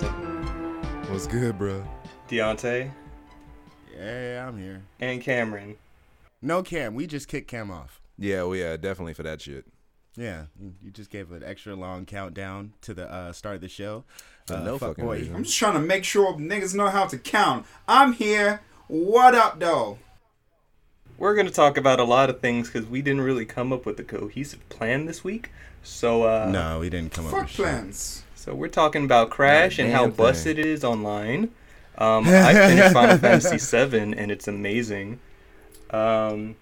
friends What's good, bro? Deontay, Yeah, I'm here. and Cameron. No Cam, we just kicked Cam off. Yeah, well, yeah, definitely for that shit. Yeah, you you just gave an extra long countdown to the uh, start of the show. Uh, no fuck fucking boy. reason. I'm just trying to make sure niggas know how to count. I'm here. What up, though? We're going to talk about a lot of things because we didn't really come up with a cohesive plan this week. So, uh, No, we didn't come up Fuck with shit. Plans. So we're talking about Crash and how thing. busted it is online. Um, I finished Final Fantasy VII and it's amazing. Um,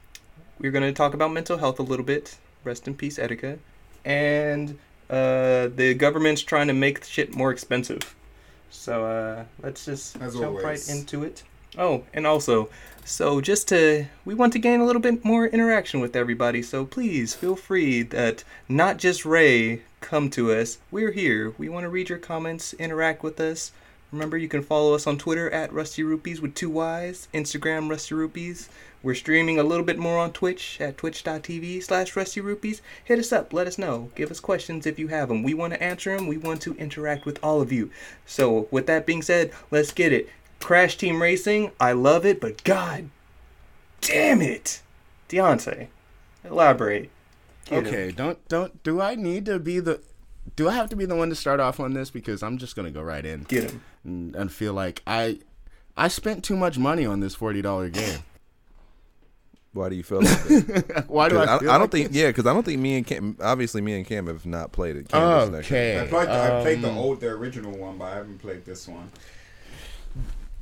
we're gonna talk about mental health a little bit. Rest in peace, Etika. And uh, the government's trying to make shit more expensive. So uh, let's just As jump always. right into it. Oh, and also, so just to we want to gain a little bit more interaction with everybody. So please feel free that not just Ray come to us. We're here. We want to read your comments, interact with us. Remember, you can follow us on Twitter at Rusty Rupees with two Y's, Instagram Rusty Rupees. We're streaming a little bit more on Twitch at twitch.tv slash Rusty Rupees. Hit us up. Let us know. Give us questions if you have them. We want to answer them. We want to interact with all of you. So, with that being said, let's get it. Crash Team Racing, I love it, but god damn it. Deontay, elaborate. Get him. Okay, don't don't. Do I need to be the? Do I have to be the one to start off on this because I'm just gonna go right in Get him. and, and feel like I I spent too much money on this forty dollar game. Why do you feel like that? Why do I? I, Feel I don't like think, this? yeah, because I don't think me and Cam, obviously me and Cam have not played it. Cam. Okay. I played, the, I played the um, old, the original one, but I haven't played this one.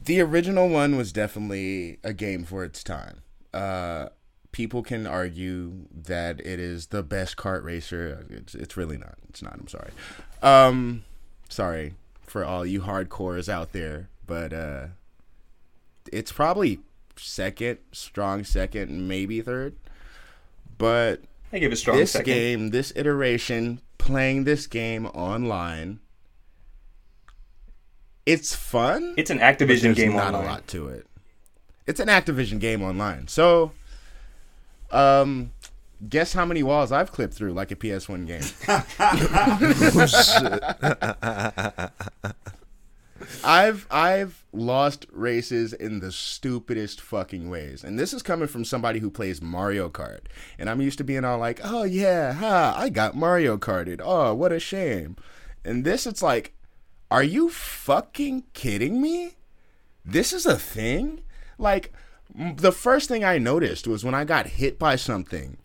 The original one was definitely a game for its time. Uh, people can argue that it is the best kart racer. It's it's really not. It's not. I'm sorry. Um, sorry for all you hardcores out there, but uh, it's probably second, strong second, maybe third. But I give it strong this second. game, this iteration, playing this game online, it's fun. It's an But Activision game not online. a lot to it. It's an Activision game online. So, um, guess how many walls I've clipped through like a PS1 game? I've I've lost races in the stupidest fucking ways, and this is coming from somebody who plays Mario Kart, and I'm used to being all like, "Oh yeah, ha, I got Mario Karted. Oh, what a shame." And this, it's like, are you fucking kidding me? This is a thing? Like, the first thing I noticed was when I got hit by something,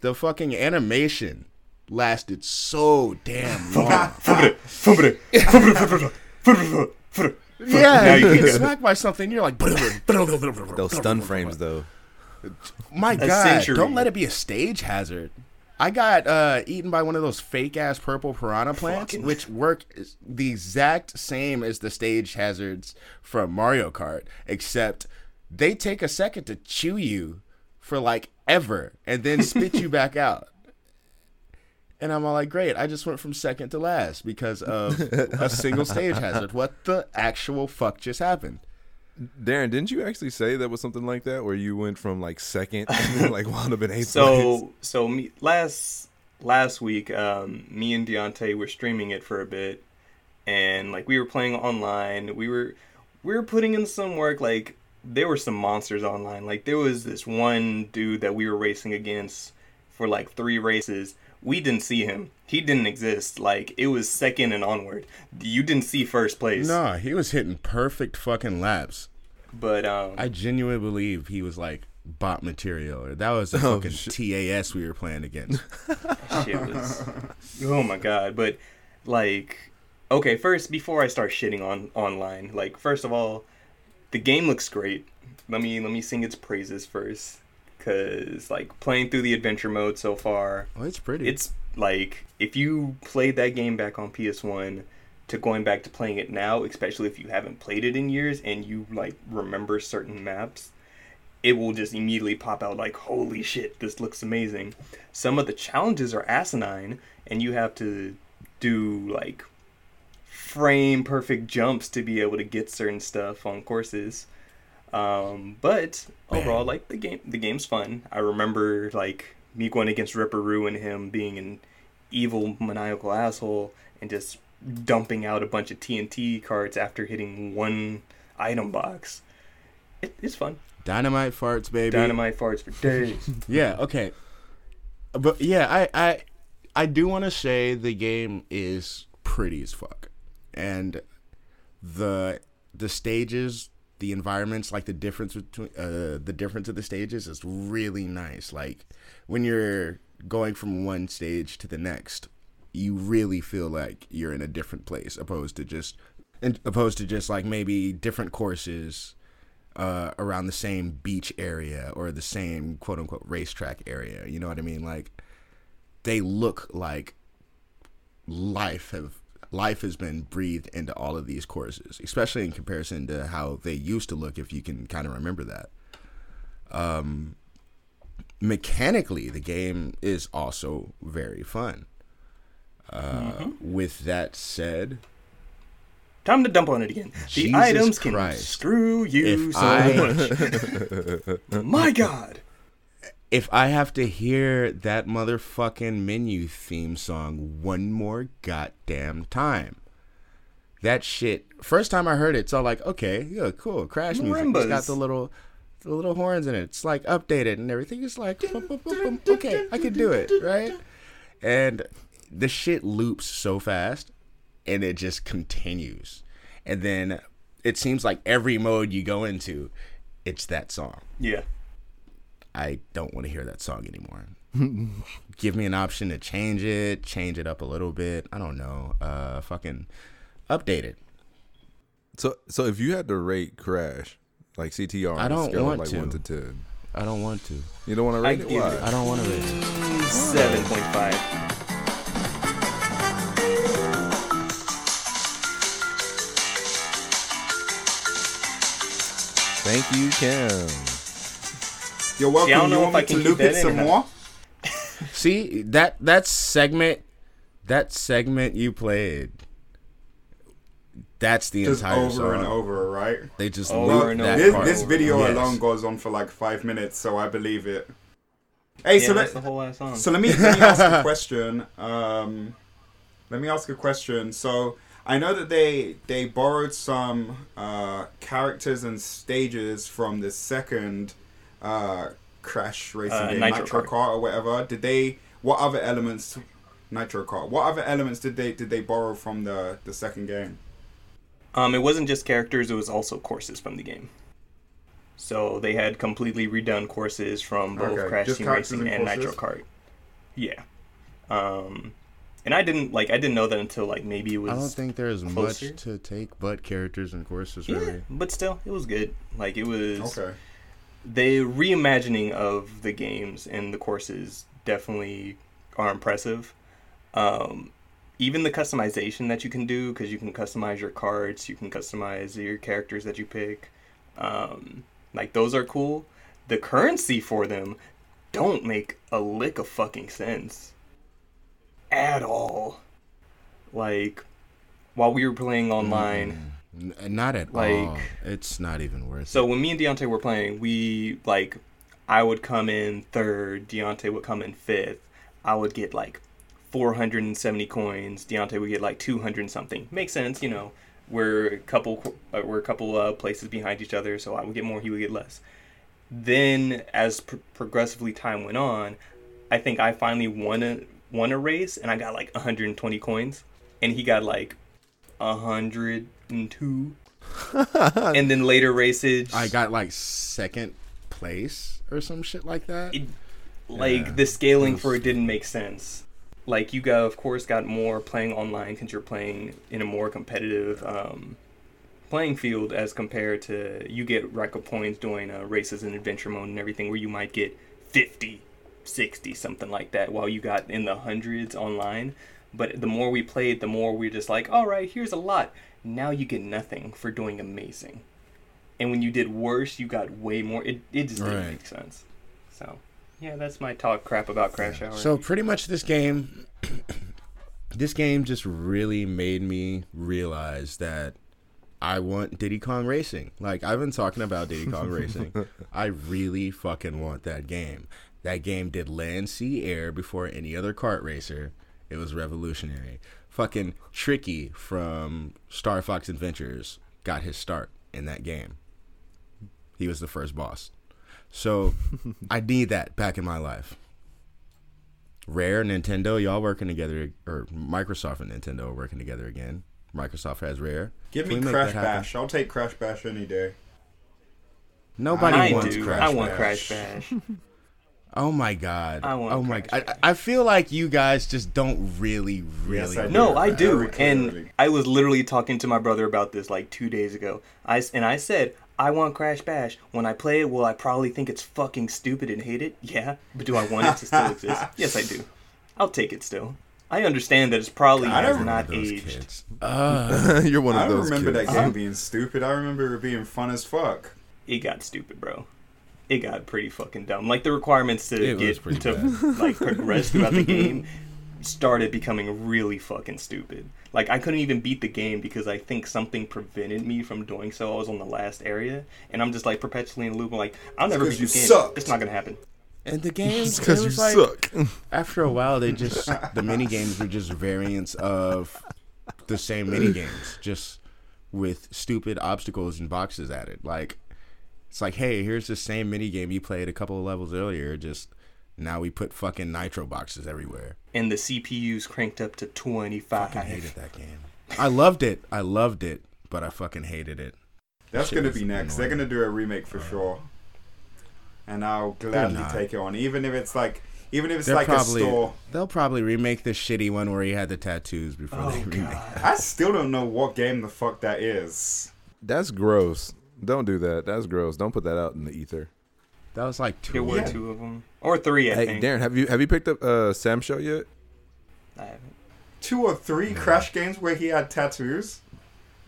the fucking animation lasted so damn long. yeah, you you get smacked by something, you're like, Those stun frames, though. My God, don't let it be a stage hazard. I got uh, eaten by one of those fake ass purple piranha plants, Fucking- which work the exact same as the stage hazards from Mario Kart, except they take a second to chew you for like ever and then spit you back out. And I'm all like, great, I just went from second to last because of a single stage hazard. What the actual fuck just happened? Darren, didn't you actually say that was something like that, where you went from like second, and then, like wound up in eighth place? So so me last last week, um, me and Deontay were streaming it for a bit, and like we were playing online. We were we were putting in some work. Like there were some monsters online. Like there was this one dude that we were racing against for like three races. We didn't see him. He didn't exist. Like it was second and onward. You didn't see first place. Nah, he was hitting perfect fucking laps. But um, I genuinely believe he was like bot material. Or that was the Oh, fucking shit. TAS we were playing against. shit was oh my god but like okay first before i start shitting on online like first of all the game looks great let me let me sing its praises first because like playing through the adventure mode so far oh, it's pretty. it's like if you played that game back on ps1 to going back to playing it now especially if you haven't played it in years and you like remember certain maps it will just immediately pop out like holy shit this looks amazing some of the challenges are asinine and you have to do like frame perfect jumps to be able to get certain stuff on courses um, but overall like the game the game's fun i remember like me going against Ripper Roo and him being an evil maniacal asshole and just dumping out a bunch of TNT cards after hitting one item box. It, it's fun. Dynamite farts, baby. Dynamite farts for days. Yeah, okay. But yeah, I I I do want to say the game is pretty as fuck. And the the stages, the environments, like the difference between uh the difference of the stages is really nice. Like when you're going from one stage to the next, you really feel like you're in a different place opposed to just and opposed to just like maybe different courses uh, around the same beach area or the same quote unquote racetrack area. You know what I mean? Like they look like life have life has been breathed into all of these courses, especially in comparison to how they used to look. If you can kind of remember that. Um, mechanically, the game is also very fun. Uh, With that said, Time to dump on it again. The Jesus items can screw you If so I- much. My God. If I have to hear that motherfucking menu theme song one more goddamn time, that shit. First time I heard it, it's all like, okay, yeah, cool, crash music. It's got the little, the little horns in it. It's like updated and everything. It's like, boom, boom, boom, boom. okay, I can do it, right? And the shit loops so fast, and it just continues. And then it seems like every mode you go into, it's that song. Yeah. I don't want to hear that song anymore. Give me an option to change it, change it up a little bit. I don't know. Uh, fucking update it. So so if you had to rate Crash like CTR, I don't scale of, want like to. one to ten, I don't want to. you don't want to rate I rate it. give Why? I don't want to rate it. 7.5. Thank you, Kim. You're welcome. See, I don't you know want if I me to can keep loop it some more? See that that segment, that segment you played. That's the Just entire over song. and over, right? They just Over loop and that over. This, part. this video Yes. alone goes on for like five minutes, so I believe it. Hey, Yeah, so that's let, the whole ass song. So let me let me ask a question. Um, let me ask a question. So I know that they they borrowed some uh, characters and stages from the second uh, Crash racing Uh, game, Nitro Nitro, Kart. Kart or whatever. Did they? What other elements? Nitro Kart. What other elements did they did they borrow from the the second game? Um, it wasn't just characters; it was also courses from the game. So they had completely redone courses from both Okay, Crash just Team Racing and and Nitro? Kart. Yeah. Um, and I didn't like I didn't know that until like maybe it was. I don't think there's closer. much to take but characters and courses Yeah, really. but still, it was good. Like it was. Okay. The reimagining of the games and the courses definitely are impressive. Um, even the customization that you can do, because you can customize your cards, you can customize your characters that you pick. Um, like those are cool. The currency for them don't make a lick of fucking sense at all. Like while we were playing online. N- not at Like- all. It's not even worth So it. when me and Deontay were playing, we like I would come in third, Deontay would come in fifth. I would get like 470 coins. Deontay would get like 200 and something. Makes sense, you know. We're a couple uh, we're a couple uh, places behind each other, so I would get more, he would get less. Then as pr- progressively time went on, I think I finally won a won a race and I got like 120 coins and he got like 102 and then later races I got like second place or some shit like that. it, like Yeah. the scaling for it didn't make sense. Like you got, of course, got more playing online because you're playing in a more competitive um, playing field as compared to you get of points doing uh, races and adventure mode and everything where you might get 50, 60, something like that, while you got in the hundreds online. But the more we played, the more we're just like, all right, here's a lot. Now you get nothing for doing amazing. And when you did worse, you got way more. It, it just didn't Right. make sense. So, yeah, that's my talk crap about Crash Hour. So pretty much this game this game just really made me realize that I want Diddy Kong Racing. Like I've been talking about Diddy Kong Racing. I really fucking want that game. That game did land, sea, air before any other kart racer. It was revolutionary. Fucking Tricky from Star Fox Adventures got his start in that game. He was the first boss. So I need that back in my life. Rare, Nintendo, y'all working together, or Microsoft and Nintendo are working together again. Microsoft has Rare. Give Can me we Crash? Bash. I'll take Crash Bash any day. Nobody I wants do. Crash I want Crash Bash. Oh my god. I want oh my god. I, I feel like you guys just don't really, really. Yes, I. No, I do. Very clearly. And I was literally talking to my brother about this like two days ago. I and I said I want Crash Bash. When I play it, will I probably think it's fucking stupid and hate it? Yeah. But do I want it to still exist? Yes, I do. I'll take it still. I understand that it's probably I has don't Those aged. kids. Uh, You're one of those. I remember kids. that game being stupid. I remember it being fun as fuck. It got stupid, bro. It got pretty fucking dumb. Like the requirements to It get to bad. like progress throughout the game started becoming really fucking stupid. Like I couldn't even beat the game because I think something prevented me from doing so. I was on the last area, and I'm just like perpetually in a loop. I'm like, I'll never beat 'cause you this game. sucked. It's not gonna happen. and the games, It's because it you like, suck. After a while, they just the mini games were just variants of the same mini games, just with stupid obstacles and boxes added. Like it's like, hey, here's the same mini game you played a couple of levels earlier. Just now we put fucking nitro boxes everywhere. And the CPU's cranked up to Fucking 25. hated that game. I loved it. I loved it, but I fucking hated it. That's Shit gonna be next. They're gonna do a remake for sure, and I'll gladly take it on, even if it's like, even if it's They're like probably a store. they'll probably remake the shitty one where he had the tattoos before Oh they remake. god. I still don't know what game the fuck that is. That's gross. Don't do that. That's gross. Don't put that out in the ether. That was like two. There were Yeah. two of them, or three, I hey, think. Darren, have you have you picked up uh, SamSho yet? I haven't. Two or three Crash games where he had tattoos.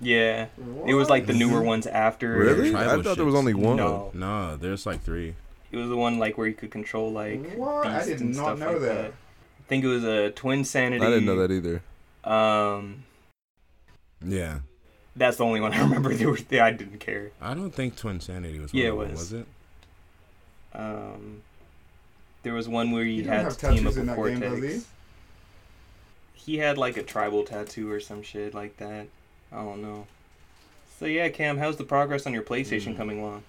Yeah, it was like the newer ones after. Really? I thought there was only one. No, No, there's like three. it was the one like where you could control like What? I did and not know like that. that. I think it was a Twinsanity. I didn't know that either. Um, Yeah. That's the only one I remember. There was, I didn't care. I don't think Twinsanity was Yeah, one it of them, was. was it? Um, there was one where you, You had to team tattoos up with that game, Cortex. he? he had like a tribal tattoo or some shit like that. I don't know. So yeah, Cam, how's the progress on your PlayStation Hmm. coming along?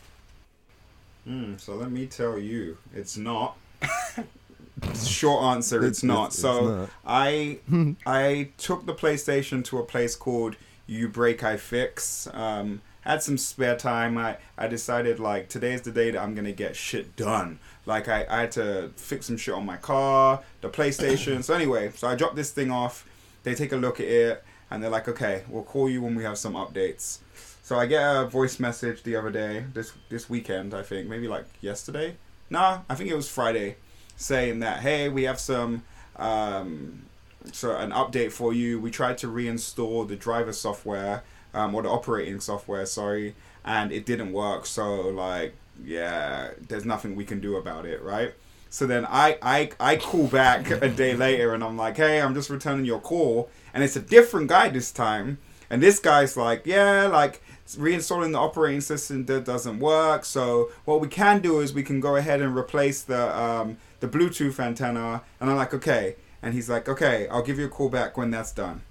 Hmm. So let me tell you, it's not. Short answer, it's, not. so not. I I took the PlayStation to a place called You Break I Fix. Um, had some spare time. I, I decided like today's the day that I'm gonna get shit done. Like I, I had to fix some shit on my car, the PlayStation. so anyway, so I dropped this thing off. They take a look at it and they're like, okay, we'll call you when we have some updates. So I get a voice message the other day, this this weekend, I think, maybe like yesterday. Nah, I think it was Friday, saying that hey, we have some um, so an update for you. We tried to reinstall the driver software um, or the operating software, sorry, and it didn't work. So like, yeah, there's nothing we can do about it, right? So then I I I call back a day later and I'm like, hey, I'm just returning your call, and it's a different guy this time. And this guy's like, yeah, like reinstalling the operating system that doesn't work. So what we can do is we can go ahead and replace the um, the Bluetooth antenna. And I'm like, okay. And he's like, okay, I'll give you a call back when that's done.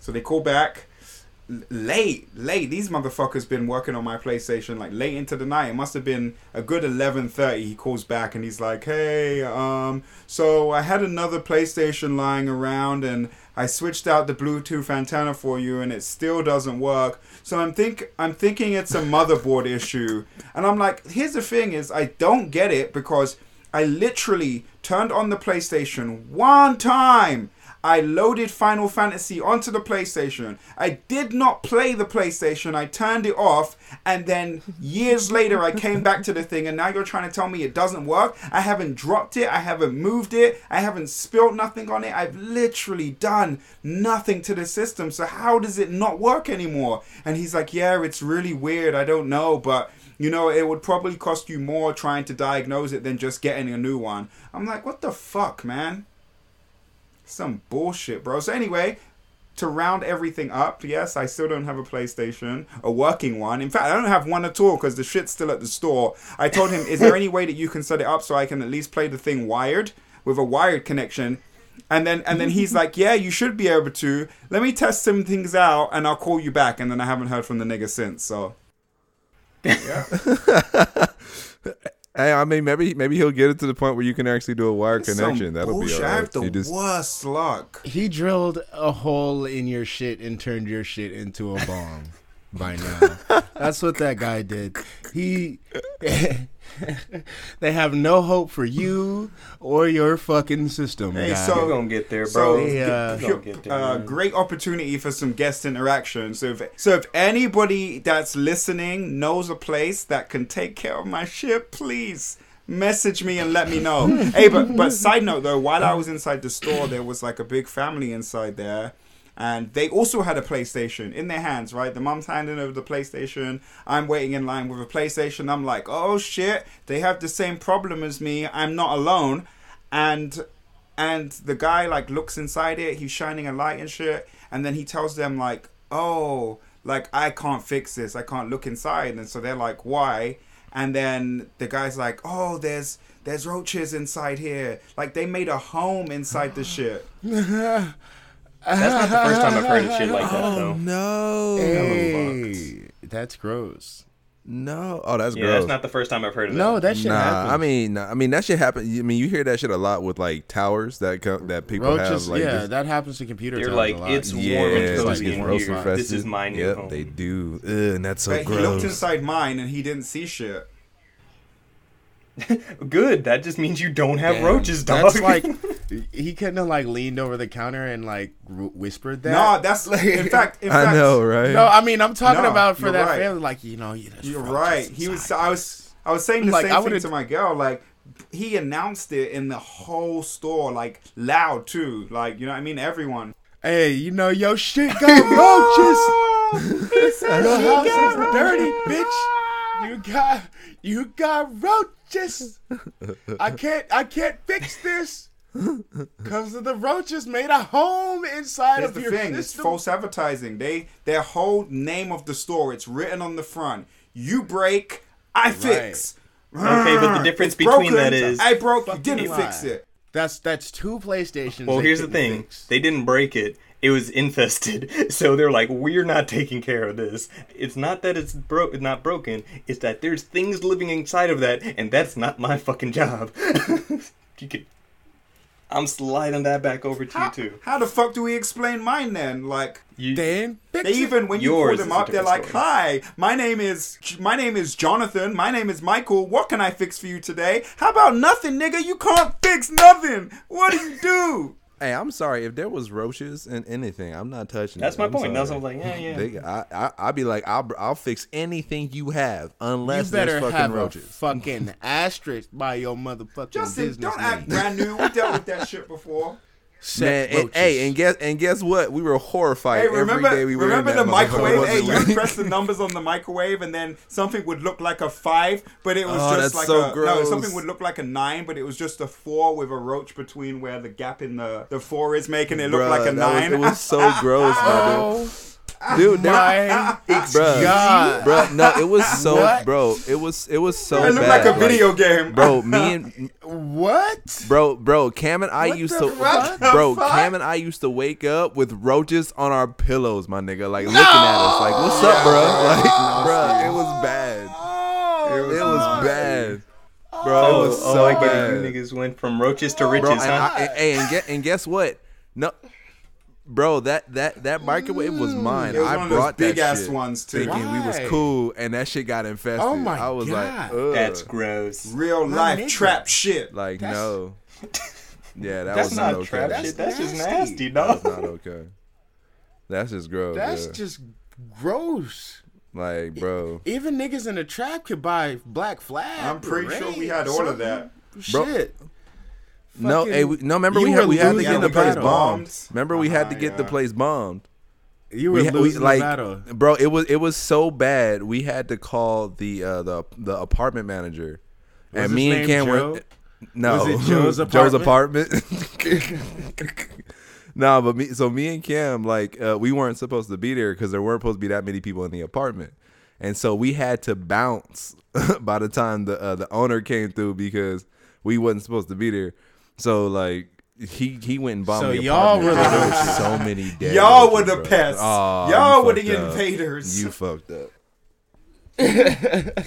So they call back late, late. These motherfuckers been working on my PlayStation like late into the night. It must have been a good 11:30. He calls back and he's like, "Hey, um, so I had another PlayStation lying around and I switched out the Bluetooth antenna for you and it still doesn't work. So I'm think I'm thinking it's a motherboard issue." And I'm like, "Here's the thing is I don't get it because I literally turned on the PlayStation one time. I loaded Final Fantasy onto the PlayStation. I did not play the PlayStation. I turned it off. And then years later, I came back to the thing. And now you're trying to tell me it doesn't work? I haven't dropped it. I haven't moved it. I haven't spilled nothing on it. I've literally done nothing to the system. So how does it not work anymore? And he's like, Yeah, it's really weird. I don't know. But you know, it would probably cost you more trying to diagnose it than just getting a new one. I'm like, what the fuck, man? Some bullshit, bro. So anyway, to round everything up, yes, I still don't have a PlayStation, a working one. In fact, I don't have one at all because the shit's still at the store. I told him, is there any way that you can set it up so I can at least play the thing wired with a wired connection? And then and then he's like, yeah, you should be able to. Let me test some things out and I'll call you back. And then I haven't heard from the nigga since. So Hey, I mean, maybe maybe he'll get it to the point where you can actually do a wire Some connection. That'll bullshit. be I alright. have the just- worst luck. He drilled a hole in your shit and turned your shit into a bomb by now. That's what that guy did. He They have no hope for you or your fucking system. Hey, guy. so- We're gonna get there, bro. They, uh, We're get there, uh, great opportunity for some guest interaction. So if so, if anybody that's listening knows a place that can take care of my shit, please message me and let me know. hey, but but side note though, while I was inside the store, there was like a big family inside there. And they also had a PlayStation in their hands, right? The mom's handing over the PlayStation. I'm waiting in line with a PlayStation. I'm like, oh shit, they have the same problem as me. I'm not alone. And and the guy like looks inside it he's shining a light and shit and then he tells them like oh like i can't fix this i can't look inside and so they're like why and then the guy's like oh there's there's roaches inside here like they made a home inside the shit That's not the first time I've heard of shit like that, Oh no, Hey, that's gross. no! Oh, that's Yeah, gross. that's not the first time I've heard of it. No, that. that shit nah, happens. I mean, nah, I mean that shit happen. I mean, you hear that shit a lot with like towers that co- that people roaches. have. Like, yeah, this- that happens to computers. They're like, a lot. it's yeah, and cozy in here. infested. This is my new Yep, home. they do. Ugh, and that's so But he gross. looked inside mine and he didn't see shit Good. That just means you don't have Damn, roaches, dog. That's like he couldn't have like leaned over the counter and like r- whispered that. no that's like in fact in I fact know, right? No, I mean I'm talking No, about for that right. family. Like you know, you You're right. He was. I was. I was saying the Like, same thing to my girl. Like, he announced it in the whole store, like loud too. Like, you know what I mean? Everyone. Hey, you know your shit got roaches. Your house is dirty, bitch. You got you got roaches. I can't I can't fix this. Cause the roaches made a home inside Here's of the your thing: it's false advertising. They their whole name of the store. It's written on the front. You break, I fix. Okay, but the difference It's between broken, that is- I broke. You didn't lie. fix it. That's that's two PlayStations. well, here's the thing. fix. They didn't break it. It was infested. So they're like, we're not taking care of this. It's not that it's bro- not broken. It's that there's things living inside of that, and that's not my fucking job. you could. I'm sliding that back over to How, you too. how the fuck do we explain mine then? Like, You, Then They even when you pull them a up, they're like, story. "Hi, my name is my name is Jonathan. My name is Michael. What can I fix for you today? How about nothing, nigga? You can't fix nothing. What do you do? Hey, I'm sorry if there was roaches in anything. I'm not touching. That's it. my I'm point. That's what I was like, yeah, yeah. They, I, I, I'll be like, I'll, I'll fix anything you have unless you better there's fucking have roaches. a fucking asterisk by your motherfucking Justin, business don't act brand new. We dealt with that shit before. Sex Man, and, hey, and guess and guess what? We were horrified Hey, remember every day we were remember in the microwave? Hey, you press the numbers on the microwave, and then something would look like a five, but it was Oh, just that's like so a no. Something would look like a nine, but it was just a four with a roach between where the gap in the the four is, making it look Bruh, like a that was- nine. it was so gross, my Oh dude. Dude, there, my bruh, God. bruh, no, it was so, What? bro. It was, it was so it looked bad, like a video game, bro. Me and what? bro, bro, Cam and I What used to, fuck? bro. Cam and I used to wake up with roaches on our pillows, my nigga, like looking at us, like, "What's up, bro?" Like, bro, it was bad. Oh, It was bad, bro. oh, it was oh, so I get it. bad. You niggas went from roaches to riches, bro. And, huh? I, and, and, and guess what? No, bro. That that that microwave was mine. It was I one of those brought that big ass shit ones, too. thinking we was cool, and that shit got infested. Oh my I was God. like, Ugh. That's gross. real My life nigga. trap shit. like That's- no. Yeah, that That's was not not okay. trap That's shit. That's just nasty. nasty, That's dog. not okay. That's just gross. That's yeah. just gross. like, bro. Even niggas in the trap could buy Black Flag. I'm pretty sure we had all of that. Bro, Shit. No, hey, we, no. Remember we had we had to get the the place bombed. Remember we had to Uh-huh, get the place bombed. You were we, ha- we losing like battle. bro it was it was so bad we had to call the uh the the apartment manager Was and his me and Cam Joe? were no Was it Joe's Joe's apartment? no, nah, but me, so me and Cam, like, uh, we weren't supposed to be there because there weren't supposed to be that many people in the apartment, and so we had to bounce by the time the uh, the owner came through because we wasn't supposed to be there. So like. He he went and bombed So the y'all apartment. were the There was so many dead Y'all were the bro. pests. Aw, Y'all were the fucked up. invaders. You fucked up.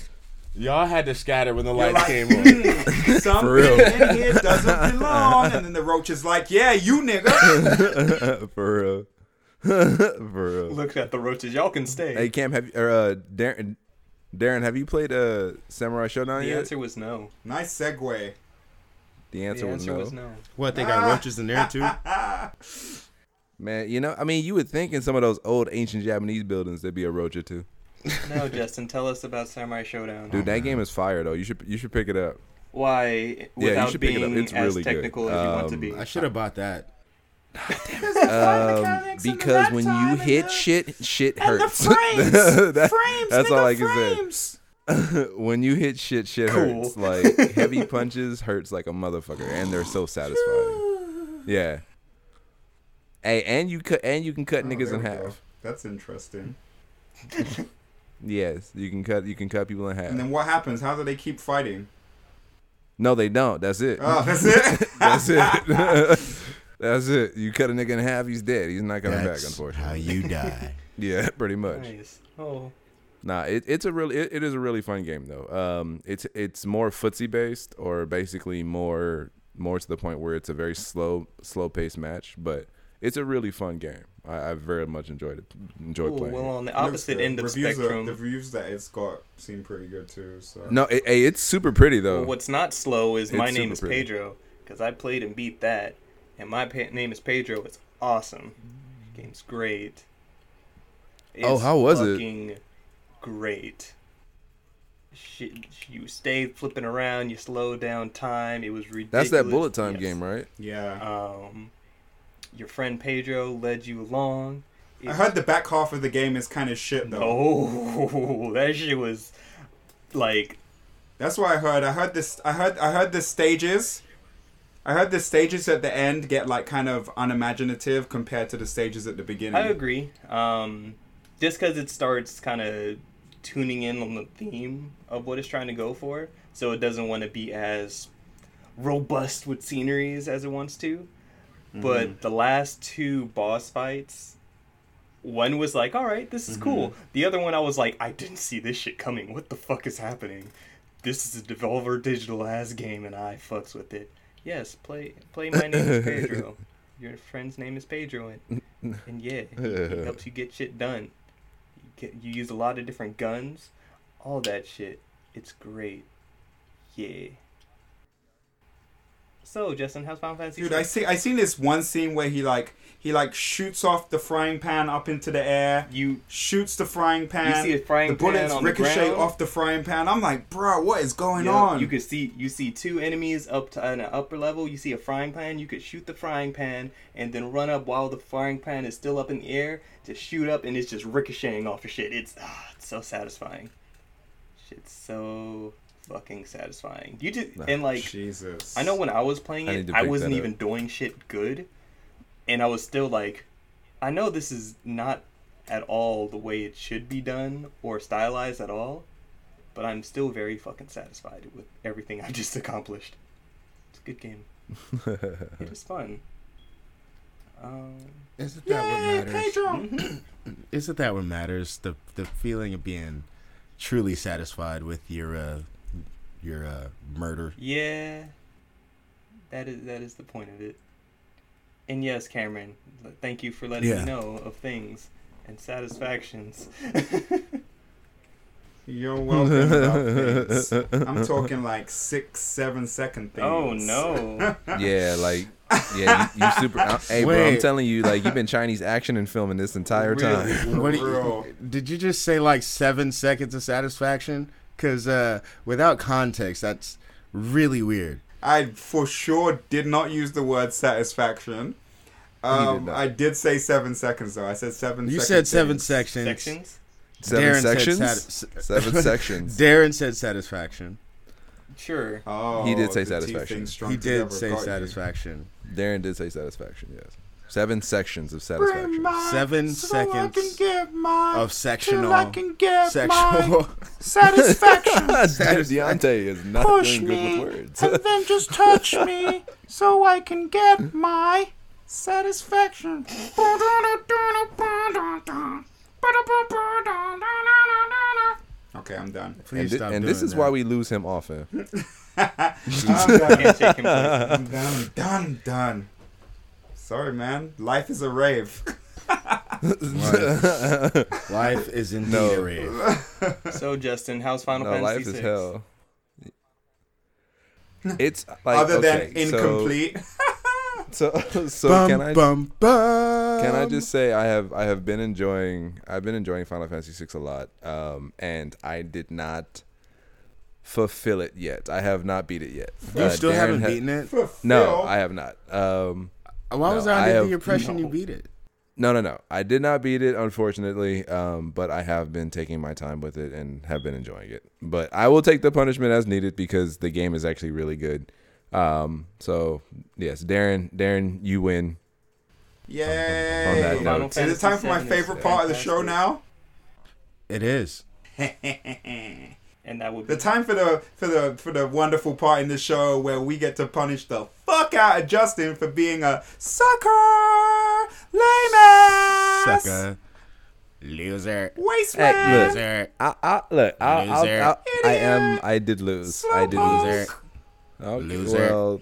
Y'all had to scatter when the You're lights like, came on. "Hmm, something For real. in here doesn't belong. And then the roach is like, yeah, you nigga. For real. For real. Look at the roaches. Y'all can stay. Hey Cam, have you or uh Darren Darren, have you played uh Samurai Shodown the yet? answer was no. nice segue. The answer, the was, no. was no. What, they got roaches in there too? Man, you know, I mean, you would think in some of those old ancient Japanese buildings there'd be a roach or two. No, Justin, tell us about Samurai Shodown. Dude, that game is fire though. You should you should pick it up. Why, Yeah, you without should pick it up. It's as really good. technical as you want to Um, be? I should have bought that. Um, because when you hit shit, shit hurts. frames, That- frames, that's all nigga, I can frames. say. when you hit shit, shit Cool. hurts. Like heavy punches hurts like a motherfucker, and they're so satisfying. Yeah. Hey, and you cut and you can cut Oh, niggas in half. go. That's interesting. Yes, you can cut you can cut people in half. And then what happens? How do they keep fighting? no, they don't. That's it. Oh, that's it. That's it. That's it. You cut a nigga in half, he's dead. He's not coming That's back, unfortunately. how you die. Yeah, pretty much. Nice. Oh, Nah, it, it's a really it, it is a really fun game though. Um, it's it's more footsie based or basically more more to the point where it's a very slow slow paced match, but it's a really fun game. I, I very much enjoyed it. Enjoyed Ooh, playing. well, on the opposite good. end of the Reviews are- spectrum, the reviews that it's got seem pretty good too. So No, it, hey, it's super pretty though. well, what's not slow is It's my name is pretty. Pedro because I played and beat that, and my pa- name is Pedro. It's awesome. Game's great. Oh, how was it? Fucking Great. Shit, you stay flipping around. You slow down time. It was ridiculous. That's that bullet time Yes. game, right? yeah, Um, your friend Pedro led you along. I heard the back half of the game is kind of shit though. Oh, that shit was like That's what I heard. I heard this. I heard. I heard the stages. I heard the stages at the end get like kind of unimaginative compared to the stages at the beginning. I agree. Um, just because it starts kind of tuning in on the theme of what it's trying to go for, so it doesn't want to be as robust with sceneries as it wants to. Mm-hmm. But the last two boss fights, one was like, "All right, this is cool." The other one, I was like, "I didn't see this shit coming. What the fuck is happening? This is a Devolver Digital ass game, and I fucks with it." Yes, play play. My name is Pedro. Your friend's name is Pedro, and and yeah, he helps you get shit done. You, get, you use a lot of different guns, all that shit. It's great. Yeah. So, Justin, how's Final Fantasy? Dude, VI? I see. I seen this one scene where he like he like shoots off the frying pan up into the air. you Shoots the frying pan. You see a frying the bullets pan on ricochet ground? off the frying pan. I'm like, bro, what is going Yeah, on? You could see you see two enemies up to an upper level. You see a frying pan. You could shoot the frying pan and then run up while the frying pan is still up in the air to shoot up, and it's just ricocheting off of shit. It's ah, it's so satisfying. Shit's so fucking satisfying. You just Nah, and like Jesus. I know when I was playing it, need to I wasn't that up. even doing shit good, and I was still like, I know this is not at all the way it should be done or stylized at all, but I'm still very fucking satisfied with everything I just accomplished. It's a good game. it is fun. Um, Isn't that what matters? mhm. Isn't that what matters? The the feeling of being truly satisfied with your uh your uh murder. Yeah, that is that is the point of it. And yes, Cameron, thank you for letting Yeah. me know of things and satisfactions. You're welcome. about. I'm talking like six, seven second things. oh no! yeah, like yeah, you, you super. uh, hey, bro, I'm telling you, like you've been Chinese action and filming this entire time. Really, for What you, did you just say like seven seconds of satisfaction? Because uh, without context, that's really weird. I for sure did not use the word satisfaction. Um, not. I did say seven seconds though. I said seven. You second said seven things. sections. Sections. Seven Darren said sections. satis- Seven sections. Darren said satisfaction. Sure. Oh, He did say satisfaction. He did say got you. satisfaction. Darren did say satisfaction. Yes. Seven sections of satisfaction. Seven seconds get my of sectional get sexual. satisfaction. Deontay is not doing good with words. And then just touch me so I can get my satisfaction. Okay, I'm done. Please and thi- stop and doing this is that. why we lose him often. I'm done. Can't take him. I'm done. Done. Done. Sorry, man. Life is a rave. Life, life is indeed No. a rave. So Justin, how's Final no, Fantasy life is VI? hell. It's like Other okay, than incomplete. So, so, bum, can I bum, bum. can I just say I have I have been enjoying I've been enjoying Final Fantasy VI a lot, um, and I did not fulfill it yet. I have not beat it yet. You Uh, still Darren haven't ha- beaten it? No, I have not. Um, Why was No, I I under have- the impression you beat it? no, no, no. I did not beat it, unfortunately. Um, but I have been taking my time with it and have been enjoying it. But I will take the punishment as needed because the game is actually really good. Um, so yes, Darren, Darren, you win. Yay! On that note. Is it time for my Fantasy VII is favorite part of the show now? It is. And that would be The time for the for the for the wonderful part in the show where we get to punish the fuck out of Justin for being a sucker, lame ass, Sucker. Loser. waste Hey, look. Loser. I, I look. I, I, Loser. I, I am. I did lose. I did Slowpoke. lose. Loser. Okay, Loser. Well,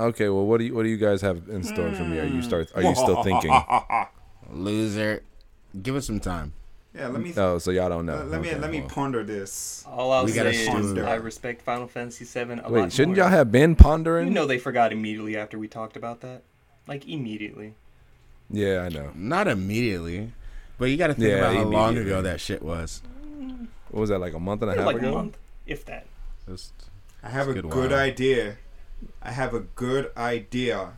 okay. Well, what do you what do you guys have in store for me? Are you start? Are you still thinking? Loser. Give us some time. Yeah, let me Oh, so y'all don't know. let, let me Okay, let me ponder this. all I'll We say is it. I respect Final Fantasy VII a lot Wait, shouldn't more. y'all have been pondering? You know they forgot immediately after we talked about that. Like immediately. Yeah, I know. Not immediately. But you got to think Yeah, about how long ago that shit was. What was that like a month and a half like a ago? month, if that. Just- I have a good, good idea. I have a good idea.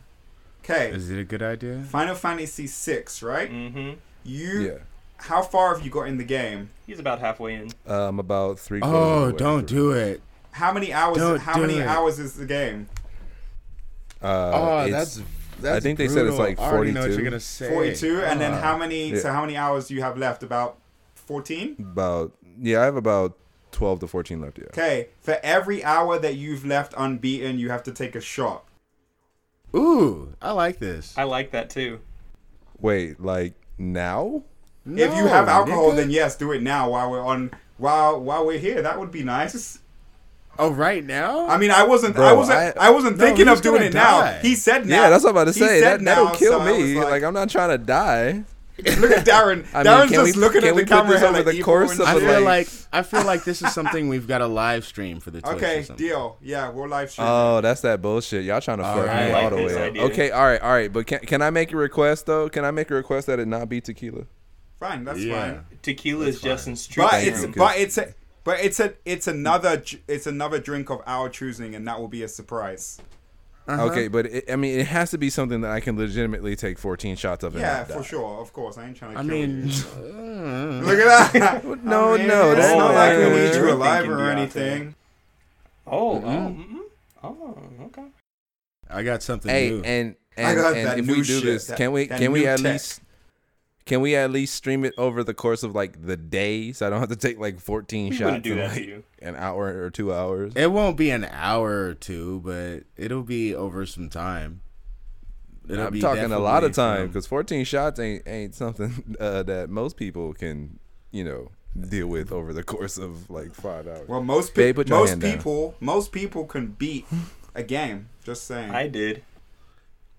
Okay, Is it a good idea? Final Fantasy VI, right? Mm-hmm. You, Yeah. How far have you got in the game? He's about halfway in. Um, about three. Oh, of the way don't through. do it. How many hours? Don't how many it. hours is the game? Uh, oh, that's, that's. I think they said it's brutal. like I know what 42. you're gonna say. Forty-two, and then Ah. how many? Yeah. So how many hours do you have left? About fourteen. about yeah. I have about twelve to fourteen left. Yeah. Okay, for every hour that you've left unbeaten, you have to take a shot. Ooh, I like this. I like that too. Wait, like now? If you have alcohol, nigga. then yes, do it now while we're on. While while we're here, that would be nice. Oh, right now? I mean, I wasn't, Bro, I wasn't, I, I- wasn't No, thinking he's of doing gonna it now. He said now. Yeah, that's what I'm about to say. said That, that'll now, kill so me. like- Like, I'm not trying to die. Look at Darren. I mean, Darren's just we- looking at we the put camera over like the course of I a, shit. feel like- like I feel like this is something we've got to live stream for the Twitch Okay, something. deal. Yeah, we're live stream. Oh, that's that bullshit. Y'all trying to oh, fuck Alright. me all the this way up. Okay, all right, all right. But can can I make a request though? Can I make a request that it not be tequila? Fine, that's Yeah. fine. Tequila is That's fine. Justin's true But it's you, but it's a but it's a it's another it's another drink of our choosing, and that will be a surprise. Uh-huh. Okay, but it, I mean, it has to be something that I can legitimately take 14 shots of. And Yeah, not die. for sure. Of course, I ain't trying to. I kill mean, you. look at that. No, I mean, no, it's that's not not like we what need you're alive or Deontay. anything. Oh, oh, mm-mm. oh, okay. I got something Hey, new. and I and, got and that if new we do shit, this, that- can we can we at tech. least can we at least stream it over the course of like the day, so I don't have to take like 14 We shots do in that like to you. an hour or two hours? it won't be an hour or two, but it'll be over some time. It'll I'm be talking a lot of time because 14 shots ain't ain't something uh, that most people can you know deal with over the course of like five hours. Well, most Babe, pe- put your most hand down. people most people can beat a game. Just saying. I did.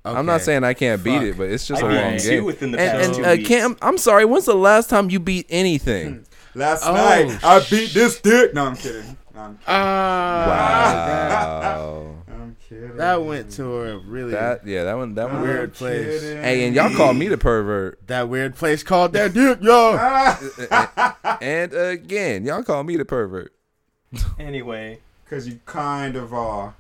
I'm not saying I can't beat it, but it's just I a beat long two game. within the and past and two uh. Cam, I'm sorry. When's the last time you beat anything? Last Oh, night I beat this dick. No, I'm kidding. No, I'm, Ah, Wow. I'm kidding. that went to a really that yeah, that one that one. Weird place. kidding. Hey, and y'all call me the pervert. that weird place called that dick, yo. and again, y'all call me the pervert. Anyway, Because you kind of are.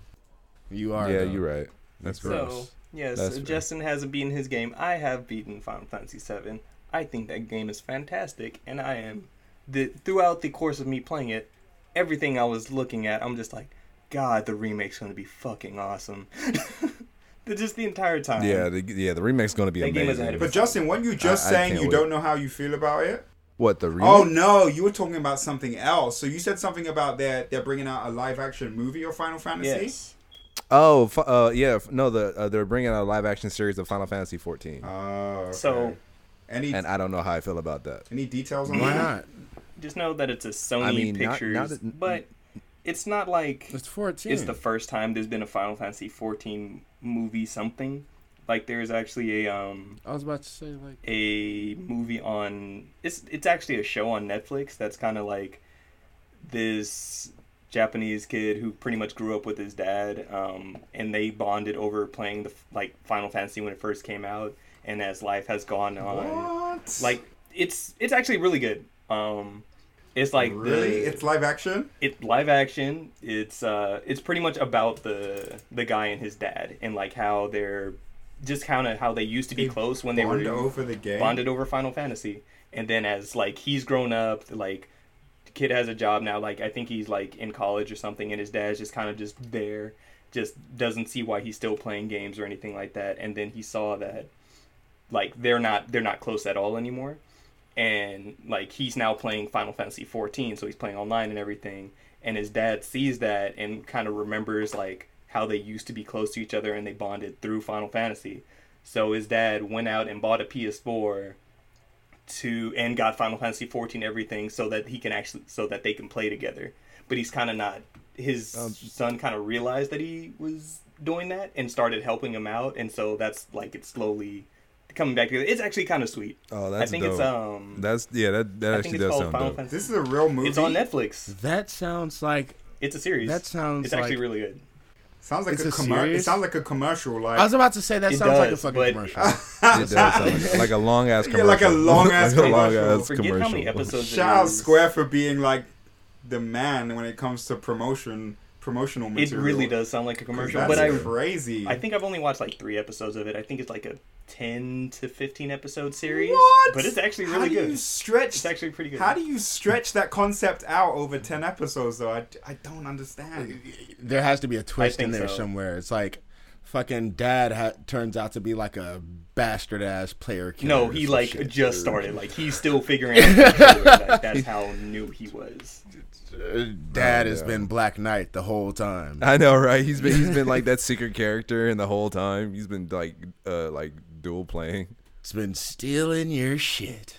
You are. yeah, though. you're right. That's so gross. Yes, That's fair. Justin hasn't beaten his game. I have beaten Final Fantasy VII. I think that game is fantastic, and I am the throughout the course of me playing it, everything I was looking at, I'm just like, God, the remake's gonna be fucking awesome. Just the entire time. Yeah, the, yeah, the remake's gonna be That game is amazing. ahead of But Justin, weren't you just I- I saying can't you wait. don't know how you feel about it? what the oh, remake? Oh no, you were talking about something else. So you said something about they're they're bringing out a live action movie of Final Fantasy. Yes. Oh, uh, yeah, no, the uh, they're bringing out a live action series of Final Fantasy 14, Oh, okay. So- any and I don't know how I feel about that. any details on Why that? not? Just know that it's a Sony I mean, not- Pictures, not that- but it's not like It's 14. it's the first time there's been a Final Fantasy 14 movie something. Like there's actually a um I was about to say like a movie on it's it's actually a show on Netflix that's kind of like this Japanese kid who pretty much grew up with his dad um and they bonded over playing the like Final Fantasy when it first came out and as life has gone on What? like it's it's actually really good um it's like really? the, It's live action. it live action it's uh it's pretty much about the the guy and his dad and like how they're just kind of how they used to be They close when they were over the game. bonded over final fantasy and then as like he's grown up like kid has a job now like i think he's like in college or something and his dad's just kind of just there just doesn't see why he's still playing games or anything like that and then he saw that like they're not they're not close at all anymore and like he's now playing Final Fantasy 14 so he's playing online and everything and his dad sees that and kind of remembers like how they used to be close to each other and they bonded through Final Fantasy. So his dad went out and bought a PS4 to and got Final Fantasy 14 everything so that he can actually so that they can play together but he's kind of not his son kind of realized that he was doing that and started helping him out and so that's like it's slowly coming back together it's actually kind of sweet Oh, that's I think dope. it's um That's yeah, that that I actually think it's does sound Final dope. Fantasy. This is a real movie. It's on Netflix. that sounds like It's a series. that sounds It's actually like really good. Sounds like It's a, a commer- It sounds like a commercial. Like I was about to say that It sounds like a fucking but- commercial. It does sound like, like a long ass Yeah, commercial. like a long-ass like a long commercial. ass Forget how many commercial. episodes. it shout out. Square for being like the man when it comes to promotion, promotional It really does sound like a commercial, That's but I crazy. I think I've only watched like three episodes of it. I think it's like a ten to fifteen episode series. What? But it's actually really How really do good. you stretch? It's actually pretty good. How do you stretch that concept out over ten episodes? Though I, I don't understand. there has to be a twist in there so. somewhere. It's like fucking dad ha- turns out to be like a bastard ass player. killer no, he like shit. just started. Like he's still figuring out. the controller. Like, that's how new he was. Uh, Dad Oh, has yeah. been Black Knight the whole time. I know, right? He's been he's been like that secret character, and the whole time he's been like uh like dual playing. It's been stealing your shit.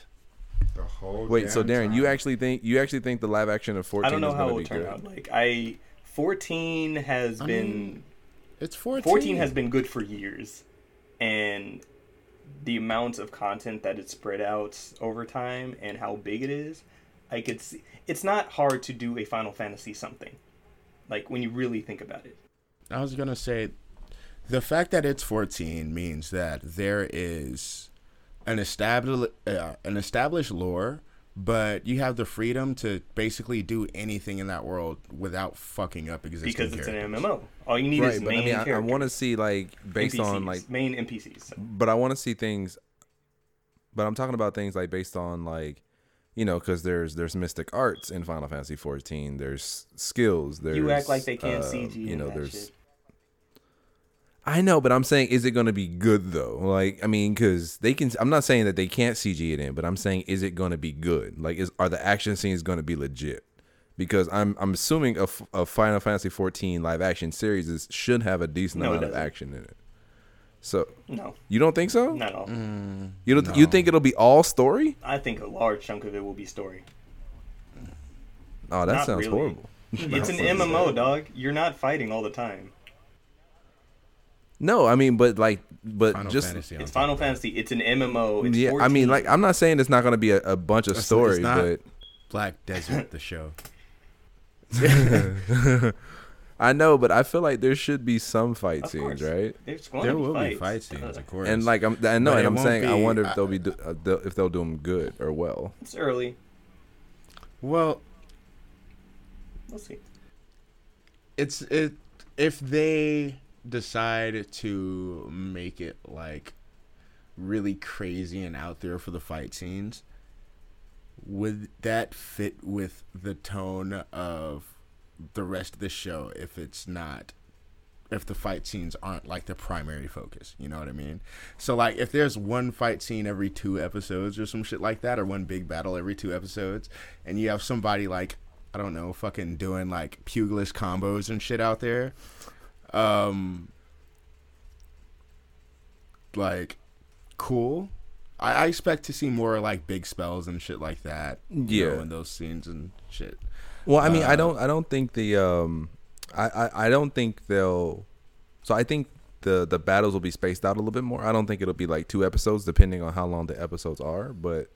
The whole. Wait, so damn Darren, you actually think you actually think the live action of fourteen I don't know is how going it will to be turn good? out. Like I, fourteen has I been. mean, It's 14. 14 has been good for years and the amount of content that it's spread out over time and how big it is i could see it's not hard to do a final fantasy something. Like when you really think about it. I was gonna say, the fact that it's 14 means that there is an established uh, an established lore, but you have the freedom to basically do anything in that world without fucking up existing because it's characters. an mmo all you need Right, is but I main mean, I, I want to see like based on like, main npcs but I want to see things. But I'm talking about things like based on like, you know, because there's there's mystic arts in Final Fantasy 14. There's skills. There's you act like they can't uh, cg You know, there's shit. I know, but I'm saying, is it going to be good though? Like, I mean, because they can. I'm not saying that they can't CG it in, but I'm saying, is it going to be good? Like, is are the action scenes going to be legit? Because I'm I'm assuming a, a Final Fantasy 14 live action series is, should have a decent No, amount of action in it. So no you don't think so? not at all mm. You don't. You think it'll be all story? i think a large chunk of it will be story Oh, that Not sounds really. horrible. it's an mmo saying. dog you're not fighting all the time No, I mean, but like, but Final just Fantasy. It's Final Fantasy. It's an MMO. It's yeah. I mean, like, I'm not saying it's not going to be a, a bunch of It's- it's story, not. but Black Desert, the show. I know, but I feel like there should be some fight Of scenes, course. right? Going There to be will be fights. fight scenes, of course. And like I'm, I know, But and I'm won't saying, I wonder if they'll be do, uh, they'll, if they'll do them good or well. it's early. well, We'll see. it's it if they decide to make it like really crazy and out there for the fight scenes would that fit with the tone of the rest of the show if it's not if the fight scenes aren't like the primary focus. You know what I mean? So like if there's one fight scene every two episodes or some shit like that, or one big battle every two episodes, and you have somebody like I don't know, fucking doing like pugilist combos and shit out there, um, like cool. I, I expect to see more like big spells and shit like that. you know, Yeah. in those scenes and shit. Well, I mean, I Uh, don't, I don't think the, um, I, I, I don't think they'll. So I think the the battles will be spaced out a little bit more. I don't think it'll be like two episodes, depending on how long the episodes are. But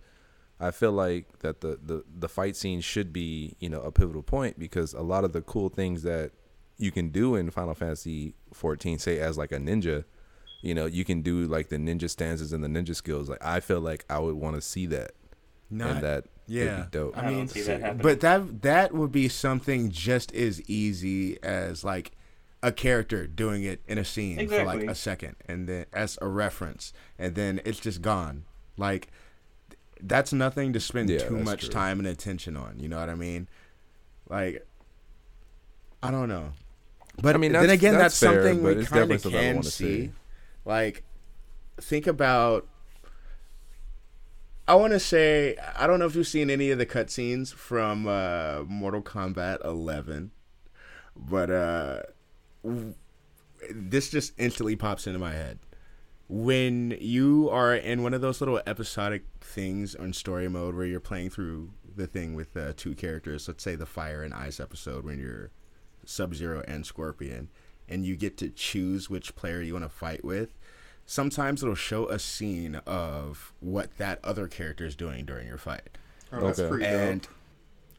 I feel like that the the the fight scene should be, you know, a pivotal point because a lot of the cool things that you can do in Final Fantasy 14, say as like a ninja, you know, you can do like the ninja stances and the ninja skills. Like I feel like I would want to see that, Not, and that yeah. would be dope. I I don't mean, see that but that that would be something just as easy as like a character doing it in a scene for like a second, and then as a reference, and then it's just gone. Like that's nothing to spend Yeah, too much true. time and attention on. You know what I mean? Like, I don't know. But I mean, then again, that's that's, fair, something we kind of something can wanna see. see. Like, think about I want to say I don't know if you've seen any of the cutscenes from uh, Mortal Kombat 11, but uh, w- this just instantly pops into my head. When you are in one of those little episodic things on story mode where you're playing through the thing with uh, two characters, let's say the Fire and Ice episode when you're Sub Zero and Scorpion, and you get to choose which player you want to fight with sometimes it'll show a scene of what that other character is doing during your fight. Oh, that's Okay. pretty And dope.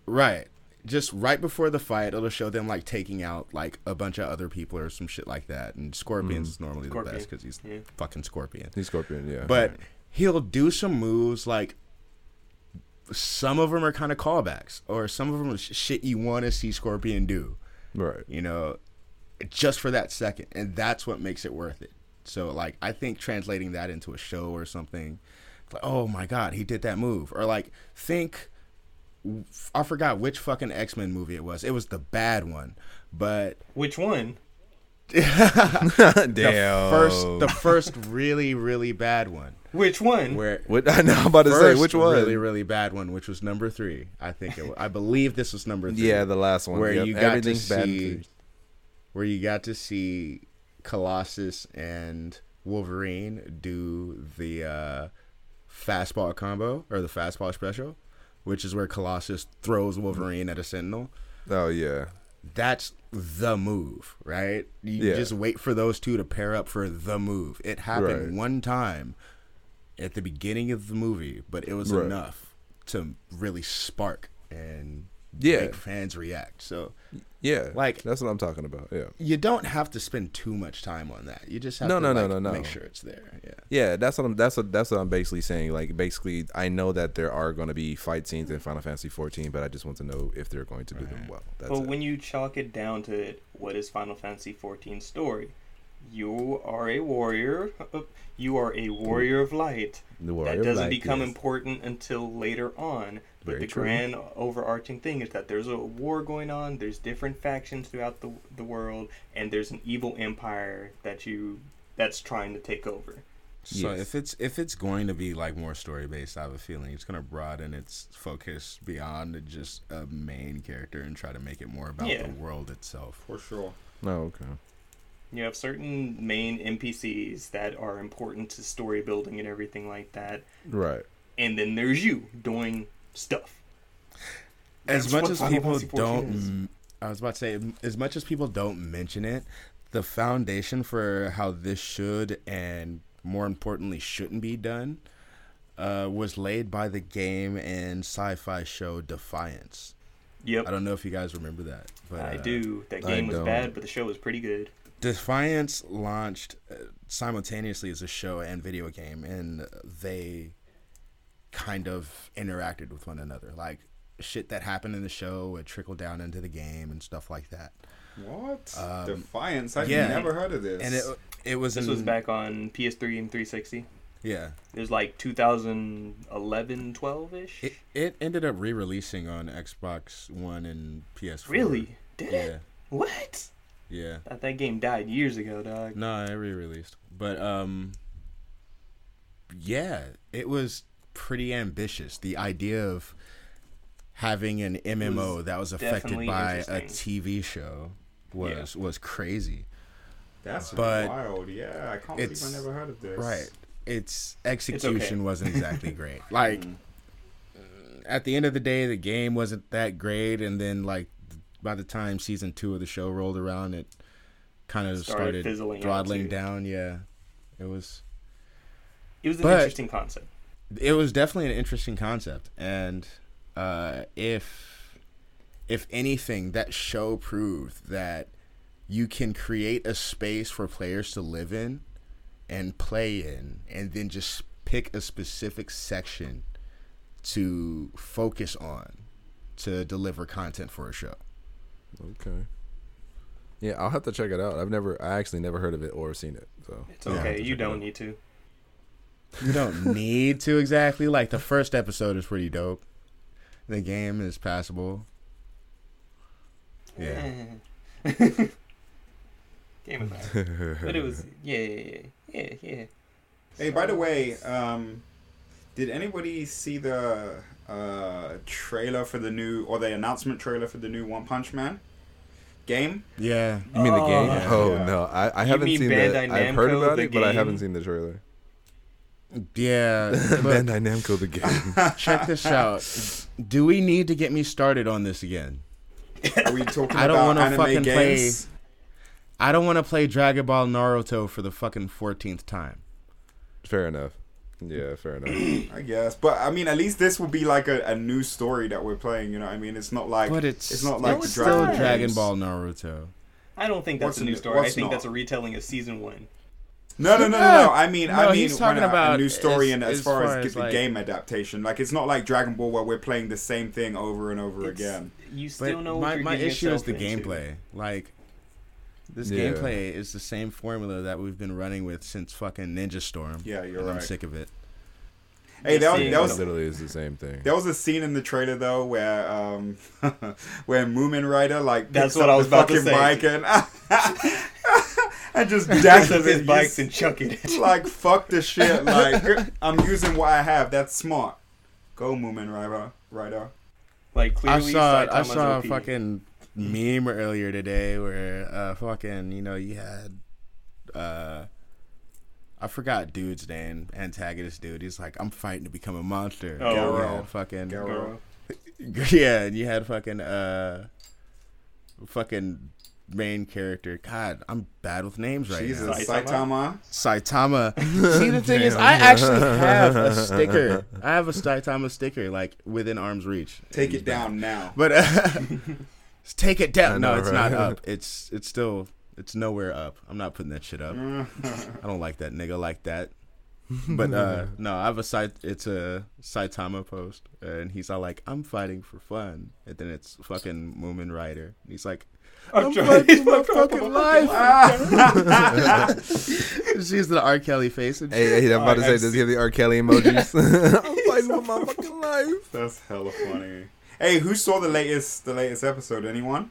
right, just right before the fight, it'll show them like taking out like a bunch of other people or some shit like that. And Scorpion's is normally Scorpion. the best because he's Yeah. fucking Scorpion. He's Scorpion, yeah. But he'll do some moves like some of them are kind of callbacks, or some of them are sh- shit you want to see Scorpion do right. you know, just for that second, and that's what makes it worth it. So like, I think translating that into a show or something, like, oh my god, he did that move, or like think, I forgot which fucking X Men movie it was. It was the bad one, but Which one? Damn. the first, the first really really bad one, Which one? where. What I know I'm about to say which one? really really bad one, which was number three. I think it. Was, I believe this was number three. yeah, the last one. where Yep, you got to everything's bad. in see threes. where you got to see Colossus and Wolverine do the uh, fastball combo or the fastball special, which is where Colossus throws Wolverine at a Sentinel. Oh yeah. That's the move, right? You Yeah. just wait for those two to pair up for the move. It happened Right. one time at the beginning of the movie, but it was Right. enough to really spark and Yeah. make fans react. So Yeah. Like- that's what I'm talking about. Yeah. you don't have to spend too much time on that. You just have No, to no, no, like, no, no. make sure it's there. Yeah. Yeah, that's what I'm. That's what that's what I'm basically saying. Like, basically, I know that there are going to be fight scenes in Final Fantasy 14, but I just want to know if they're going to do them well. That's But it. when you chalk it down to it, what is Final Fantasy XIV's story? You are a warrior. You are a warrior of light. The Warrior that doesn't Light, become yes. important until later on. But Very the true. grand overarching thing is that there's a war going on. There's different factions throughout the the world, and there's an evil empire that you that's trying to take over. So Yes. if it's if it's going to be like more story based, I have a feeling it's going to broaden its focus beyond just a main character and try to make it more about Yeah. the world itself. for sure. Oh, okay. You have certain main NPCs that are important to story building and everything like that, Right. and then there's you doing stuff. As much as people don't, I was about to say, as much as people don't mention it, the foundation for how this should and more importantly shouldn't be done uh, was laid by the game and sci-fi show Defiance. Yep, I don't know if you guys remember that, but I uh, do. That I game was don't. bad, but the show was pretty good. Defiance launched uh, simultaneously as a show and video game, and they kind of interacted with one another. Like shit that happened in the show would trickle down into the game and stuff like that. What? Um, Defiance? I've yeah. never heard of this. And it it was This in, was back on PS3 and 360. yeah. It was like 2011, 12 ish. It it ended up re-releasing on Xbox One and PS4. Really? Did Yeah. it? What? Yeah. That, that game died years ago, dog. No, it re-released. But um yeah, it was pretty ambitious. The idea of having an MMO was that was affected by a. TV show was was crazy. That's But wild. Yeah, I can't believe I never heard of this. Right. Its execution wasn't exactly great. Like Mm. at the end of the day, the game wasn't that great, and then like by the time season two of the show rolled around, it kind of Started started, fizzling out, throttling down. Yeah, it was It was an But- interesting concept. It was definitely an interesting concept, and uh, if if anything, that show proved that you can create a space for players to live in and play in, and then just pick a specific section to focus on to deliver content for a show. Okay. Yeah, I'll have to check it out. I've never, I actually never heard of it or seen it. So It's okay. to you check it out. don't need to. You don't need to exactly. Like the first episode is pretty dope. The game is passable. Yeah. Game of that. But it was yeah, yeah, yeah, yeah, yeah. Hey, by the way, um, did anybody see the uh, trailer for the new or the announcement trailer for the new One Punch Man game? Yeah. you mean the game? Oh. Oh Yeah. no, I, I haven't seen Bandai that. I've heard about the it, but I haven't seen the trailer. Yeah. Look, Bandai Namco, the game. check this out. Do we need to get me started on this again? Are we talking I don't about wanna anime fucking play- games? I don't want to play Dragon Ball Naruto for the fucking 14th time. fair enough. Yeah, fair enough. I guess, but I mean, at least this will be like a, a new story that we're playing. You know, what I mean, it's not like But it's, it's not like the still Dragon Ball Dragon. Ball Naruto. I don't think that's What's a new story. I think not? that's a retelling of season one. No, no, no, no, no. I mean, No, I mean, he's talking when a, about a new story as- and as, as far, far as, as, the game adaptation. Like, it's not like Dragon Ball where we're playing the same thing over and over again. You But still know what my, you're my issue is the into. gameplay. Like, this Yeah. gameplay is the same formula that we've been running with since fucking Ninja Storm. Yeah, you're and I'm sick of it. Hey, that was, that was literally is the same thing. There was a scene in the trailer though where um where Mumen Rider like That's what up I was about to fucking say. bike and and just dashes his bikes and chuck it. like fuck the shit. Like I'm using what I have. That's smart. Go Mumen Rider. Rider. Like clearly, I saw I saw a fucking meme earlier today where uh fucking you know you had uh I forgot dude's name antagonist dude he's like I'm fighting to become a monster Oh, Garo. fucking Garo. yeah and you had fucking uh fucking main character God I'm bad with names right Jesus, now Saitama? Saitama. Saitama see the thing is I actually have a sticker I have a Saitama sticker like within arm's reach Take He's it bad. down now. But uh, take it down. I no, it's right? not up. It's it's still it's nowhere up. I'm not putting that shit up. I don't like that nigga like that. But uh no, I have a site. It's a Saitama post, and he's all like, "I'm fighting for fun," and then it's fucking Mumen Rider. And he's like, "I'm fighting for my fucking life." She's the R. Kelly face. And Hey, hey, I'm about to say, I've does he have the R. Kelly emojis? I'm fighting for my fucking life. That's hella funny. Hey, who saw the latest the latest episode? Anyone?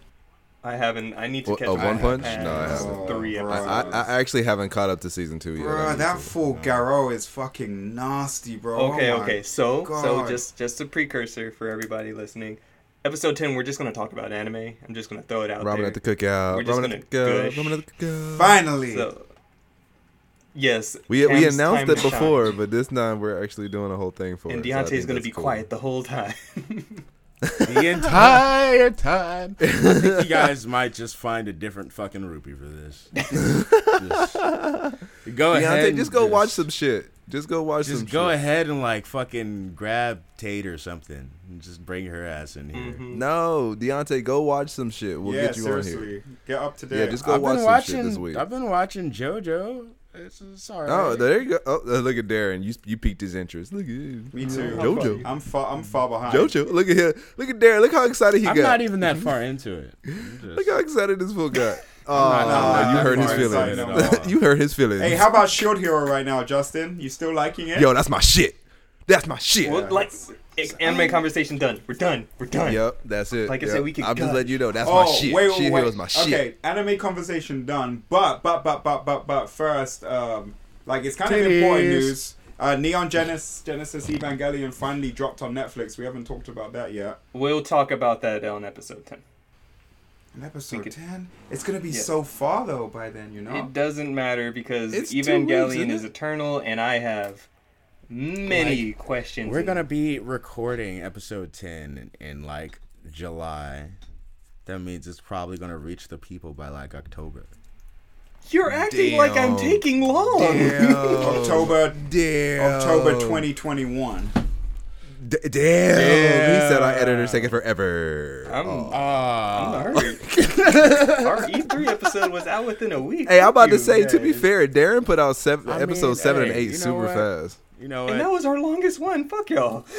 I haven't. I need to catch up. One on Punch? No, I haven't. Three Oh, I, episodes. I, I actually haven't caught up to season two yet. I Bro, that to. fool Garo is fucking nasty, bro. Okay, Oh okay. So, so just just a precursor for everybody listening. Episode ten, we're just gonna talk about anime. I'm just gonna throw it out Ramen there. at the cookout. We're just Ramen at the gonna cookout. gush. Ramen at the cookout. Finally. So, yes, We, we announced it before, shine. but this time we're actually doing a whole thing for and it. so I Deontay's think gonna be cool. quiet the whole time. the entire time. I think you guys might just find a different fucking rupee for this. Just- go ahead. Deontay, and just go watch some shit. Just go watch some Just go shit. ahead and like fucking grab Tate or something and just bring her ass in here. Mhm. No, Deontay, go watch some shit. We'll yeah, get you seriously. on here. Get up to date. Yeah, just go I've watch been some shit watching. this week. I've been watching JoJo. It's, it's alright. Oh, there you go. Oh, uh, look at Darren. You you piqued his interest. Look at you. Me too. JoJo. I'm far. I'm far behind. JoJo. Look at him. Look at Darren. Look how excited he got. I'm not even that far into it. I'm Look how excited this fool got. Oh, not- I'm not you that hurt his feelings. inside at all. you hurt his feelings. Hey, how about Shield Hero right now, Justin? You still liking it? Yo, that's my shit. That's my shit. Well, like anime conversation done. We're done. We're done. Yep, that's it. Like I Yep. said, we can. I'm just cut. letting you know that's oh, my shit. wait, wait, Shit wait. Hero my shit. Okay, anime conversation done. But, but, but, but, but, but first, um, like it's kind of important news. Uh, Neon Genesis, Genesis Evangelion finally dropped on Netflix. We haven't talked about that yet. We'll talk about that on episode 10. On episode could- 10? It's going to be Yeah. so far, though, by then, you know? It doesn't matter because It's two weeks, Evangelion isn't is it? eternal, and I have many questions. We're gonna be recording episode ten in, in like July. That means it's probably gonna reach the people by like October. You're acting like I'm taking long. Damn. October, Damn. October 2021. D- damn. He said our editor's taking forever. I'm, Oh. Ah, I'm hurt. Our E3 episode was out within a week. Hey, I'm about to You say, to be fair, Darren put out seven, I mean, episode seven and eight super fast. You know And that was our longest one. Fuck y'all.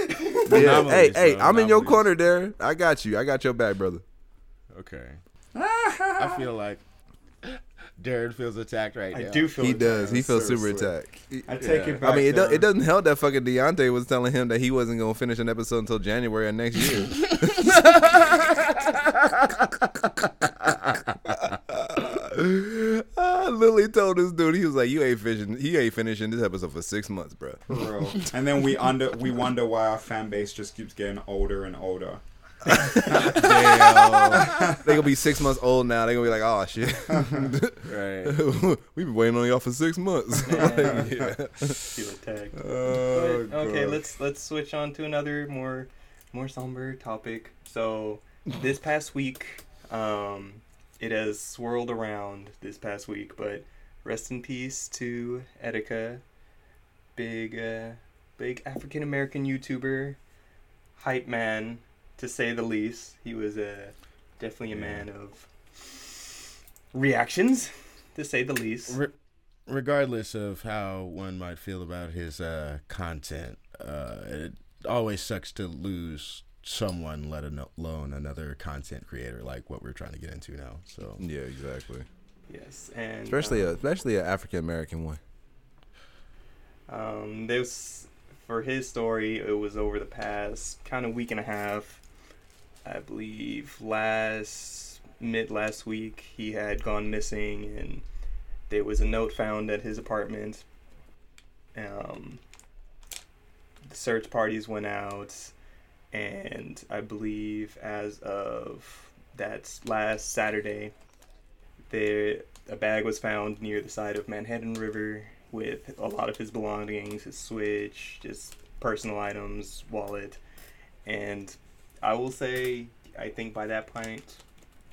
Yeah. Hey, hey, though, I'm in your corner, Darren. I got you. I got your back, brother. Okay. I feel like Darren feels attacked right I now. do feel He does. He feels super seriously. attacked. I take Yeah. it back. I mean, it, do, uh, it doesn't help that fucking Deontay was telling him that he wasn't going to finish an episode until January of next year. Ah, Lily told this dude, he was like, "You ain't finishing. He ain't finishing this episode for six months, bro." For real. And then we under we wonder why our fan base just keeps getting older and older. Damn. they gonna be six months old now. They gonna be like, "Oh shit, Right. we've been waiting on y'all for six months." Like, yeah. Feel. Oh, But, okay, God. let's let's switch on to another more more somber topic. So this past week, um, it has swirled around this past week, but rest in peace to Etika, big uh, big African American YouTuber, hype man to say the least. He was uh, definitely a man of reactions, to say the least. Re- regardless of how one might feel about his uh, content, uh, it always sucks to lose someone, let alone another content creator like what we're trying to get into now. So yeah, exactly. Yes, and Especially um, a especially an African American one. Um, this for his story. It was over the past kind of week and a half. I believe last mid last week he had gone missing, and there was a note found at his apartment. Um, the search parties went out, and I believe as of that last Saturday, there a bag was found near the side of Manhattan River with a lot of his belongings, his switch, just personal items, wallet, and I will say I think by that point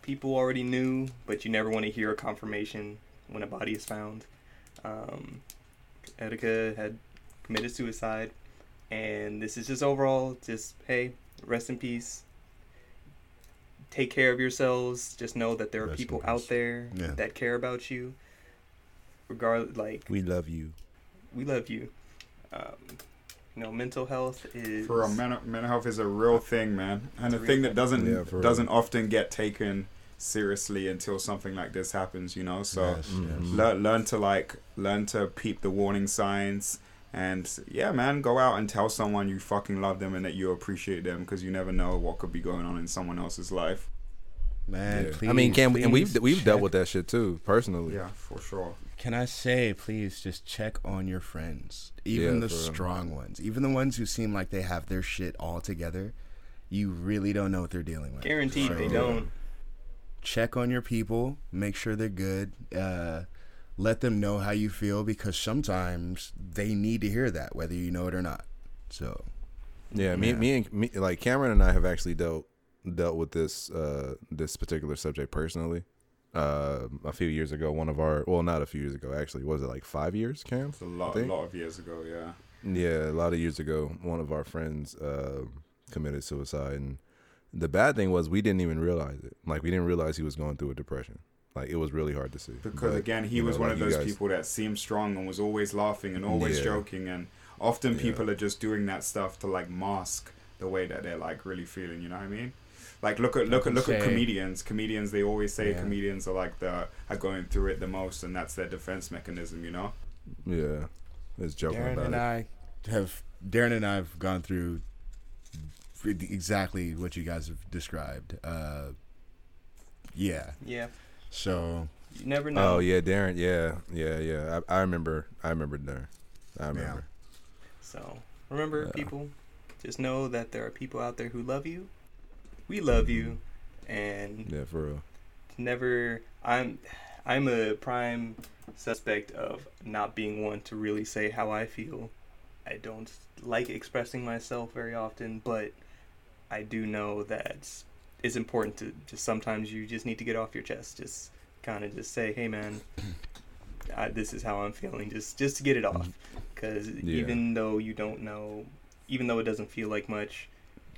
people already knew, but you never want to hear a confirmation when a body is found. Um, Etika had committed suicide, and this is just overall just hey, rest in peace. Take care of yourselves. Just know that there are Rest people out there Yeah. that care about you. Regard like We love you. we love you. Um, you know, mental health is For real, mental, mental health is a real thing, man, and a a thing that doesn't Yeah, doesn't often get taken seriously until something like this happens. You know, so Yes, yes. Learn learn to like learn to peep the warning signs, and yeah, man, go out and tell someone you fucking love them and that you appreciate them because you never know what could be going on in someone else's life. man, Yeah. please. I mean, can we, and we've we've dealt with that shit too personally. Yeah, for sure. Can I say, please, just check on your friends, even Yeah, the for real. strong ones, even the ones who seem like they have their shit all together. You really don't know what they're dealing with. guaranteed they don't. check on your people, make sure they're good. Uh, let them know how you feel because sometimes they need to hear that, whether you know it or not. So, Yeah, me, Yeah. me, and me, like Cameron and I have actually dealt dealt with this uh this particular subject personally. Uh, a few years ago, one of our well, not a few years ago, actually, was it like five years, Cam? It's a lot, a lot of years ago. Yeah. Yeah, a lot of years ago, one of our friends uh, committed suicide, and the bad thing was we didn't even realize it. Like we didn't realize he was going through a depression. Like it was really hard to see. Because But, again, he you know, was one like of those guys- people that seemed strong and was always laughing and always Yeah. joking, and often Yeah. people are just doing that stuff to like mask the way that they're like really feeling. You know what I mean? Like look at look at look at comedians. Comedians they always say Yeah. comedians are like the are going through it the most, and that's their defense mechanism. You know? Yeah, it's joking Darren about and it. I have Darren and I have gone through exactly what you guys have described. Uh, yeah. Yeah. So You never oh, know. Oh yeah, Darren. Yeah, yeah, yeah. I, I remember. I remember Darren. I remember. So remember, people, just know that there are people out there who love you. We love you, and Yeah, for real. never. I'm, I'm a prime suspect of not being one to really say how I feel. I don't like expressing myself very often, but I do know that it's important to just sometimes you just need to get off your chest. Just kind of just say, "Hey, man, I, this is how I'm feeling." Just just to get it off, because Yeah. even though you don't know, even though it doesn't feel like much,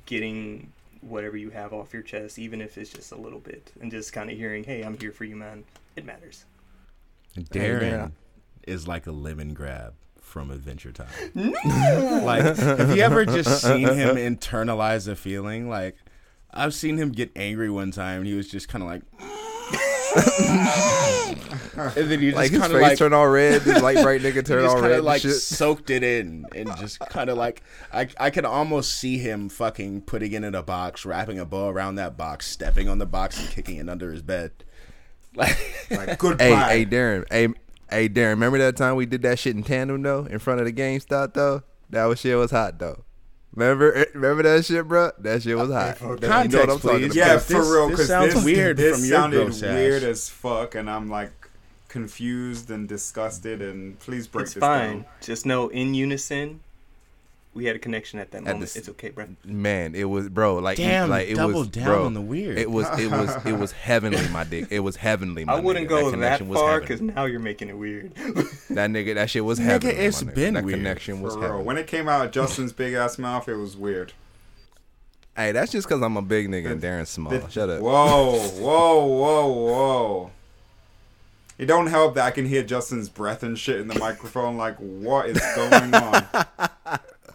getting whatever you have off your chest, even if it's just a little bit, and just kind of hearing, "Hey, I'm here for you, man," it matters. Darren man. is like a Lemongrab from Adventure Time. like, have you ever just seen him internalize a feeling? Like, I've seen him get angry one time, and he was just kind of like. and then you just Like his kind face of like turned all red. His light bright nigga he turned just all kind red. of like shit. soaked it in and just kind of like I I could almost see him fucking putting it in a box, wrapping a bow around that box, stepping on the box and kicking it under his bed. Like Like goodbye. Hey, hey, Darren. Hey, hey, Darren. Remember that time we did that shit in tandem though, in front of the GameStop though? That was shit was hot though. Remember, eh, remember that shit, bro? That shit was hot. Okay. That- you know what I'm Context, talking please. about. yeah, Because for real. this Because sounds this, weird this from your sounded gross ass. weird as fuck, and I'm like confused and disgusted. And please break it's this fine. down. Just know, in unison, we had a connection at that moment. this- it's okay, bro. Man, it was bro. Like, Damn, like it double was, down bro, on the weird. It was, it was, it was heavenly, my dick. It was heavenly. My I wouldn't nigga. go that, connection was far heaven. because now you're making it weird. That nigga, that shit was Nigga, heavenly. it's my nigga. been that weird. connection was For real. When it came out of Justin's big ass mouth, it was weird. Hey, that's just because I'm a big nigga and Darren's small. The- Shut up. Whoa, whoa, whoa, whoa. It don't help that I can hear Justin's breath and shit in the microphone. Like, what is going on?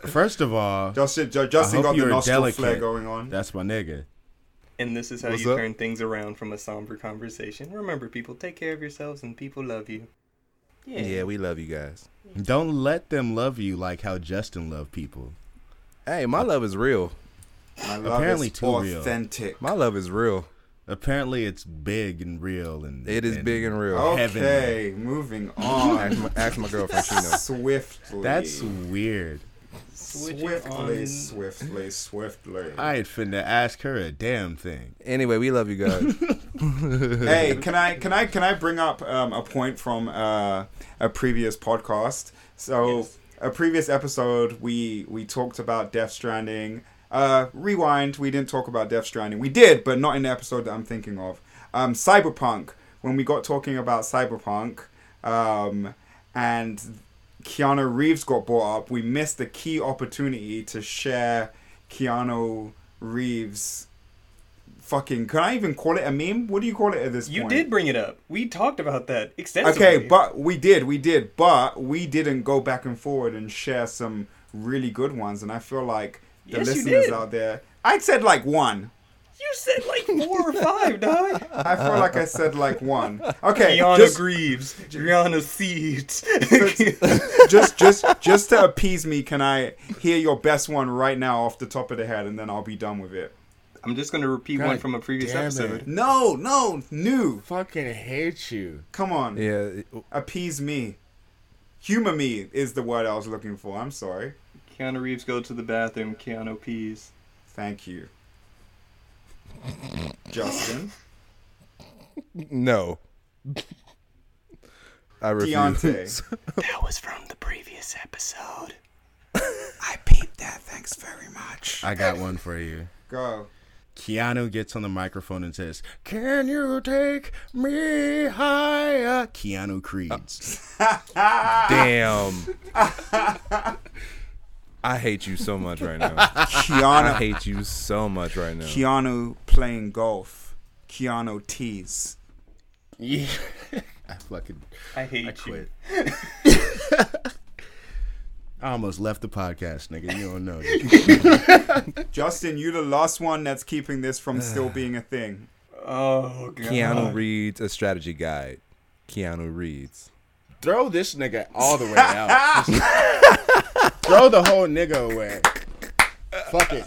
First of all, Justin, Ju- Justin got the you're nostril delicate. flare going on. that's my nigga. and this is how What's you up? turn things around from a somber conversation. Remember, people, take care of yourselves, and people love you. Yeah. Yeah, we love you guys. Don't let them love you like how Justin loved people. Hey, my love is real. My love Apparently is too real. authentic. My love is real. Apparently, it's big and real, and It is big and real. Okay, moving on. Ask my, ask my girlfriend. She knows. Swiftly. That's weird. Swiftly, swiftly, swiftly. I ain't finna ask her a damn thing. Anyway, we love you guys. hey, can I can I can I bring up um, a point from uh, a previous podcast? So Yes. a previous episode, we we talked about Death Stranding. Uh, rewind, we didn't talk about Death Stranding. We did, but not in the episode that I'm thinking of. Um, Cyberpunk. When we got talking about Cyberpunk, um, and Keanu Reeves got brought up, we missed the key opportunity to share Keanu Reeves. Fucking, can I even call it a meme? What do you call it at this You point? You did bring it up. We talked about that extensively. Okay, but we did, we did, but we didn't go back and forward and share some really good ones. And I feel like the Yes, listeners out there, I'd said like one. You said like four or five, dog. I feel like I said like one. Okay, Keanu just, Greaves, Rihanna Seeds. just, just, just to appease me, can I hear your best one right now off the top of the head, and then I'll be done with it. I'm just gonna repeat God one from a previous episode. it. No, no, new. Fucking hate you. Come on, yeah, appease me. Humor me is the word I was looking for. I'm sorry. Keanu Reeves go to the bathroom. Keanu pees. Thank you, Justin. no. I refuse. Deontay. That was from the previous episode. I peeped that. Thanks very much. I got one for you. Go. Keanu gets on the microphone and says, "Can you take me higher?" Keanu uh. Creeds. Damn. I hate you so much right now. I Keanu. hate you so much right now. Keanu playing golf. Keanu tease. yeah. I fucking I hate I you. quit. I almost left the podcast, nigga. You don't know. Justin, you the last one that's keeping this from still being a thing. Oh god. Keanu reads a strategy guide. Keanu reads. Throw this nigga all the way out. Just throw the whole nigga away. Fuck it.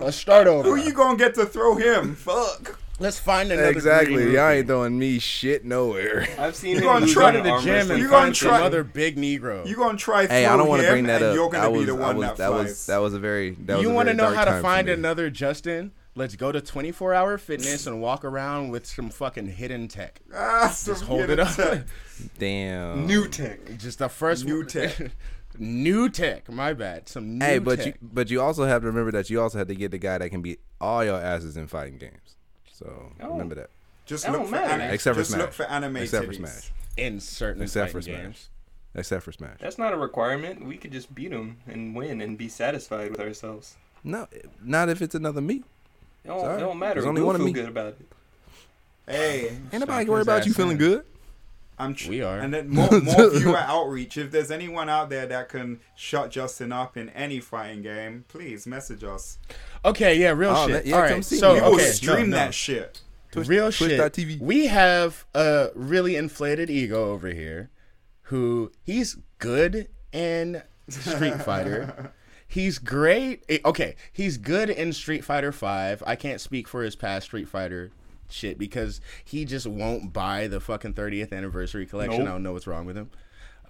Let's start over. Who you gonna get to throw him? Fuck. Let's find another exactly. Y'all ain't throwing me shit nowhere. I've seen You him gonna try on to an the arm gym and You gonna try- some other big Negro. You gonna try? Hey, I don't want to him bring that and up. You're gonna I be was, the I one was, that, that was that was a very that you want to know how to find another Justin? Let's go to 24 hour fitness and walk around with some fucking hidden tech. Ah, some Just hold hidden it up. tech. Damn. New tech. Just the first New one- tech. new tech. My bad. Some new Hey, but tech. you but you also have to remember that you also have to get the guy that can beat all your asses in fighting games. So Oh. remember that. Just That look don't for matter. anime. Except for just look Smash. for anime Except for. Smash. in certain Except for Smash. games. Except for Smash. That's not a requirement. We could just beat him and win and be satisfied with ourselves. No, not if it's another me. It don't, it don't matter. There's only we'll one of feel me. good about it. Hey, Ain't nobody worry about you feeling good. I'm tr- We are. And then more, more viewer outreach. If there's anyone out there that can shut Justin up in any fighting game, please message us. Okay, yeah, real Oh, shit. that- yeah, All come right, see so me. we will okay, stream no, no. that shit. Twitch- real shit. Twitch.tv. We have a really inflated ego over here, who he's good in Street Fighter. He's great. eh, Okay, he's good in Street Fighter Five. I can't speak for his past Street Fighter shit because he just won't buy the fucking 30th anniversary collection. Nope. I don't know what's wrong with him.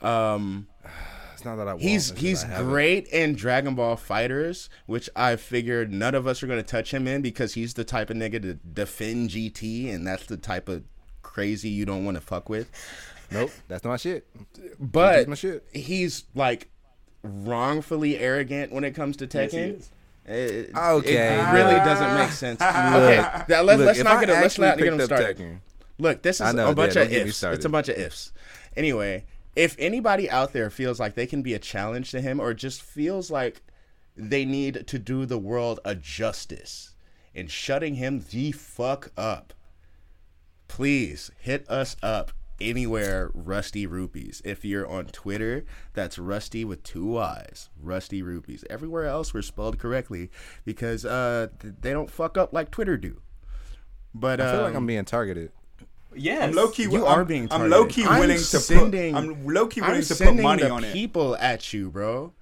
Um, It's not that I want. He's he's great in Dragon Ball FighterZ, which I figured none of us are going to touch him in because he's the type of nigga to defend GT, and that's the type of crazy you don't want to fuck with. Nope, that's not my shit. But my shit. he's like wrongfully arrogant when it comes to Yes, Tekken. is. It, Okay. it really doesn't make sense. okay, let, Look, let's not I get. Let's not get up started. Look, this is know, a bunch yeah, of don't get me ifs. It's a bunch of ifs. Anyway, if anybody out there feels like they can be a challenge to him or just feels like they need to do the world a justice in shutting him the fuck up, please hit us up anywhere Rusty Rupees. If you're on Twitter, that's Rusty with two Y's. Rusty Rupees. Everywhere else we're spelled correctly because uh they don't fuck up like Twitter do. But I feel like um, I'm being targeted. Yes. I'm low key. you I'm, are being I'm low key I'm to sending- put. I'm low key I'm willing to put sending money the on it. people at you, bro.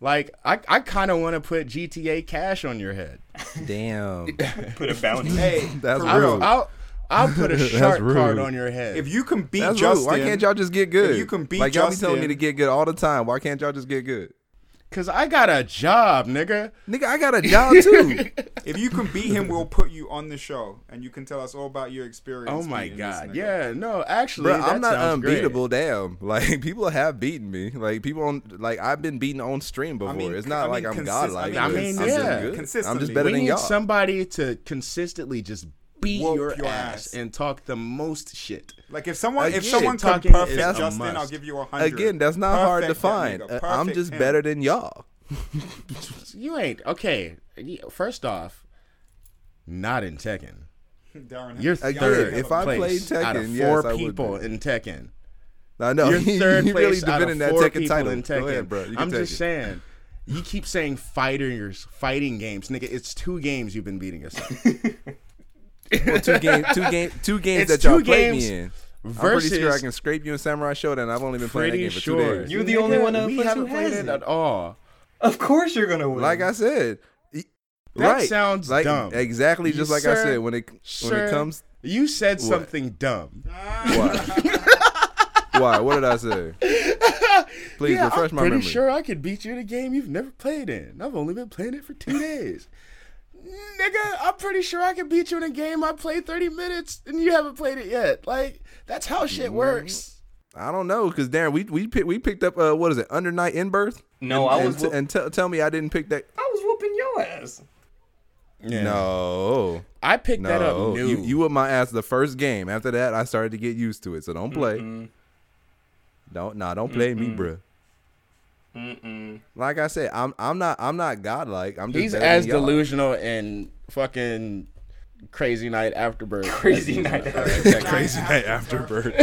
Like I, I kind of want to put GTA Cash on your head. Damn. Put a bounty. Hey, That's for real. I'll, I'll, I'll put a That's shark card on your head. If you can beat That's Justin, rude. Why can't y'all just get good? if you can beat like y'all be telling me to get good all the time. Why can't y'all just get good? Cause I got a job, nigga. Nigga, I got a job too. if you can beat him, we'll put you on the show, and you can tell us all about your experience. Oh my beating this god, yeah, no, actually, Bro, that I'm not sounds great. unbeatable. Damn, like people have beaten me. Like people on, like I've been beaten on stream before. mean, it's not I like mean, I'm consist- godlike. I mean, I'm yeah. just good. I'm just better we than need y'all. somebody to consistently just beat Whoop your, your ass, ass. and talk the most shit. Like if someone, if someone can talking perfect Justin, I'll give you a hundred. Again, that's not hard to find. Uh, I'm just him. better than y'all. You ain't okay. First off, not in Tekken. Darren, You're third. if I played out of Tekken, four yes, I would people in Tekken. I know You're third he place really out of that four Tekken people title. in Tekken. Ahead, bro. You I'm just it. saying. You keep saying fighters, fighting games, nigga. It's two games you've been beating us. At. Well, two games, two game, two games It's that y'all two played me in. I'm pretty sure I can scrape you in Samurai Shodown. I've only been playing that game for sure. two days. You're the only one of us who haven't played has it it. at all. Of course you're gonna win. Like I said, That right? sounds like, dumb. Exactly, just You- like I said when it when it comes. You said something dumb. Why? Why? What did I say? Please yeah, refresh I'm my pretty sure I could beat you in a game you've never played in. I've only been playing it for two days. Nigga, I'm pretty sure I could beat you in a game I played 30 minutes and you haven't played it yet. Like, that's how shit Mm-hmm. works. I don't know, cause Darren, we we pick, we picked up uh, what is it, Under Night In-Birth? No, and, I was and, t- whoop- and t- tell me I didn't pick that. I was whooping your ass. Yeah. No, I picked that up new. you you whooped my ass the first game. After that, I started to get used to it. So don't play. Don't nah, don't play me, bruh. Mm-mm. Like I said, I'm I'm not I'm not godlike. I'm just He's as delusional and fucking Crazy Night Afterbirth. Crazy Night Afterbirth. That Crazy Night Afterbirth.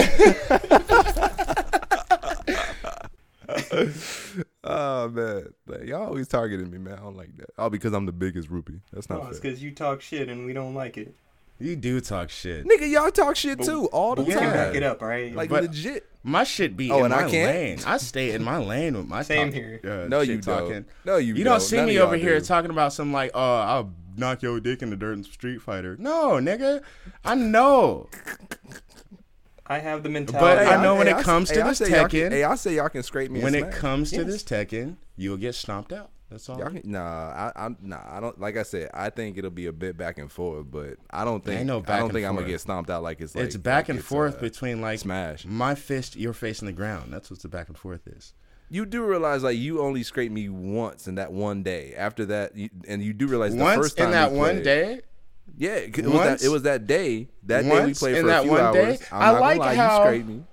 oh man, Like, y'all always targeting me, man. I don't like that. Oh, because I'm the biggest rupee. That's not No, it's because you talk shit and we don't like it. You do talk shit. Nigga, y'all talk shit too all the We can time. back it up, right? Like But- legit. My shit be Oh, in and I my can't? lane. I stay in my lane with my Same talk- here. Uh, No, you talking. don't. No, you, You don't. don't see None me over y'all here talking about some like, oh, I'll knock your dick in the dirt in Street Fighter. No, nigga, I know. I have the mentality. But mentality. I know when hey, it comes say- to hey, this say y'all can- Tekken- Hey, I say y'all can scrape me. When it smash. comes to this Tekken, you'll get stomped out. That's all. Y'all nah, I, I'm nah. I don't like I said. I think it'll be a bit back and forth, but I don't think. No I don't think I'm gonna get stomped out like it's like it's back like and it's, forth uh, between like smash. my fist, your face in the ground. That's what the back and forth is. You do realize like you only scraped me once in that one day. After that, you, and you do realize the Once first time in that we one played- day, Yeah, it was Once- that. It was that day. That day we played for a few hours. day? I'm I like lie, how- you scraped me.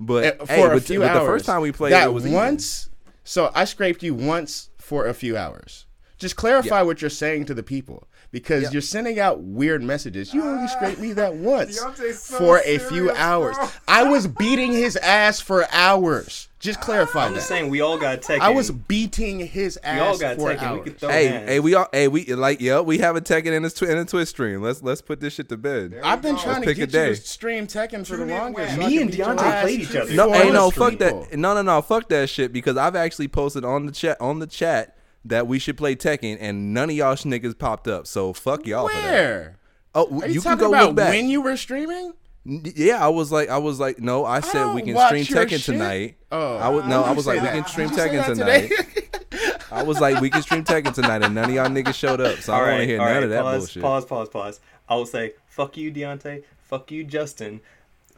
But uh, for hey, a but, few but hours. the first time we played, that it was once. So I scraped you once for a few hours. Just clarify what you're saying to the people because Yeah. you're sending out weird messages. You only scraped me that once so for a few hours. I was beating his ass for hours. Just clarify I'm that. just saying, we all got Tekken. I was beating his ass. We all ass got for Tekken. We hours. could throw Hey, hands. hey, we all, hey, we like, yeah, we have a Tekken in a, twi- in a twist stream. Let's let's put this shit to bed. I've been Let's trying to pick a get you day. to stream Tekken for the Tune in longest. when? so Me and beat Deontay played each other. No, hey, no, fuck people. that. No, no, no, fuck that shit. Because I've actually posted on the chat on the chat that we should play Tekken, and none of y'all niggas popped up. So fuck y'all for that. Where? Oh, Are you, you, can talking go about look back. when you were streaming? Yeah, I was like, I was like, no, I said we can stream Tekken shit. tonight. Oh. I would no, I was say like, we can stream Did Tekken tonight. I was like, we can stream Tekken tonight, and none of y'all niggas showed up. So I all don't want to hear none right, of that pause, bullshit. pause, pause, pause. I will say, fuck you, Deontay. Fuck you, Justin.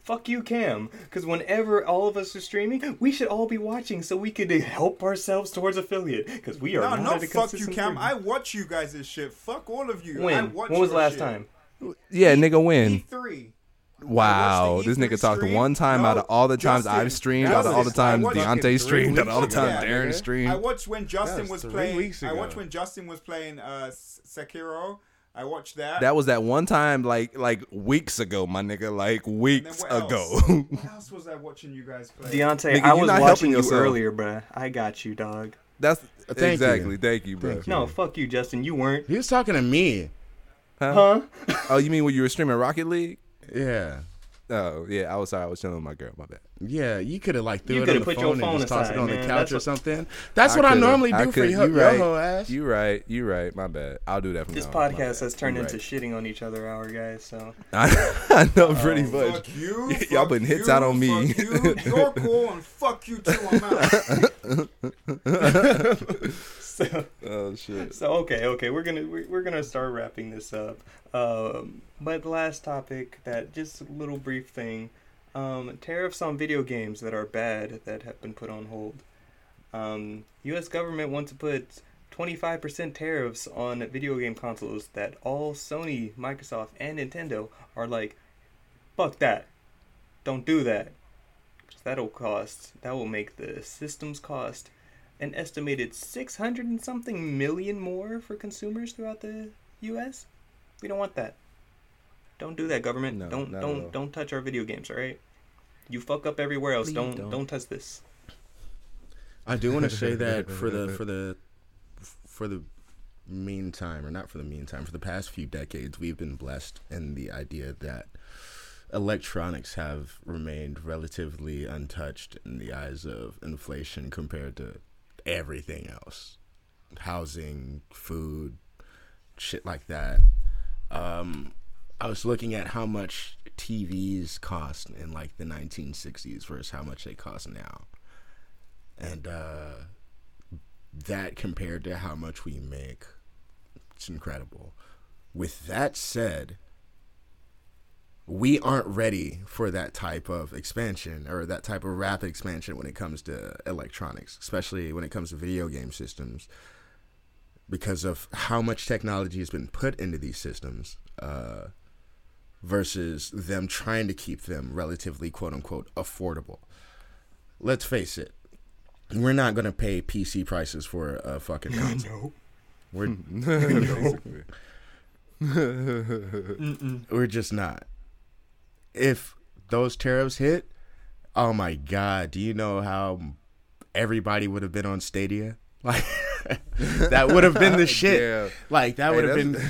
Fuck you, Cam. Because whenever all of us are streaming, we should all be watching so we could help ourselves towards affiliate. Because we are No, not no, at a fuck you, Cam. rate. I watch you guys' shit. Fuck all of you. I When? watch When was the last shit. time? Yeah, nigga, win. E3. Wow, this nigga talked stream. one time out of all the times Justin, I've streamed, out of all the times watched Deontay streamed, out of all the times ago, Darren nigga. streamed. I watched when Justin was was three playing. weeks I watched when Justin was playing uh, Sekiro. I watched that. That was that one time, like like weeks ago, my nigga, like weeks what else? ago. what else was I watching you guys play? Deontay, Nigga, I was not watching you yourself. earlier, bruh. I got you, dog. That's uh, Thank you. exactly. Thank you, bro. Thank you. No, fuck you, Justin. You weren't. He was talking to me. Huh? Oh, you mean when you were streaming Rocket League? Yeah. Oh, yeah. I was sorry. I was chilling with my girl. My bad. Yeah, you could have like threw You it on the put your phone, phone and just tossed it aside, on the couch That's or something. That's what I normally do for could- your, you your right. hoe ass. You right. You right. My bad. I'll do that from This now podcast has turned You into right. shitting on each other, our guys. So I know pretty oh, much. Oh, Fuck you. Y'all fuck putting hits you, out on me. Fuck you. You're cool, and fuck you too. I'm out. so Oh shit. so okay, okay. We're gonna we're, we're gonna start wrapping this up. Um, but last topic, that just a little brief thing. Um, tariffs on video games that are bad that have been put on hold. Um, U.S. government wants to put 25% tariffs on video game consoles that all Sony, Microsoft, and Nintendo are like, fuck that. Don't do that. that'll cost, that will make the systems cost an estimated 600 and something million more for consumers throughout the U.S. We don't want that. Don't do that, government. No, don't not at all. don't don't touch our video games, all right? You fuck up everywhere else. Don't, don't. don't touch this. I do want to say that for the for the for the meantime, or not for the meantime, for the past few decades, we've been blessed in the idea that electronics have remained relatively untouched in the eyes of inflation compared to everything else, housing, food, shit like that. Um, I was looking at how much TVs cost in like the 1960s versus how much they cost now and uh, that compared to how much we make, it's incredible. With that said, we aren't ready for that type of expansion or that type of rapid expansion when it comes to electronics, especially when it comes to video game systems, because of how much technology has been put into these systems. Uh, versus them trying to keep them relatively quote unquote affordable. Let's face it, we're not gonna pay PC prices for a fucking console. We're no. we're just not. If those tariffs hit, oh my god, do you know how everybody would have been on Stadia? Like that would have been the shit. Yeah. Like that would have been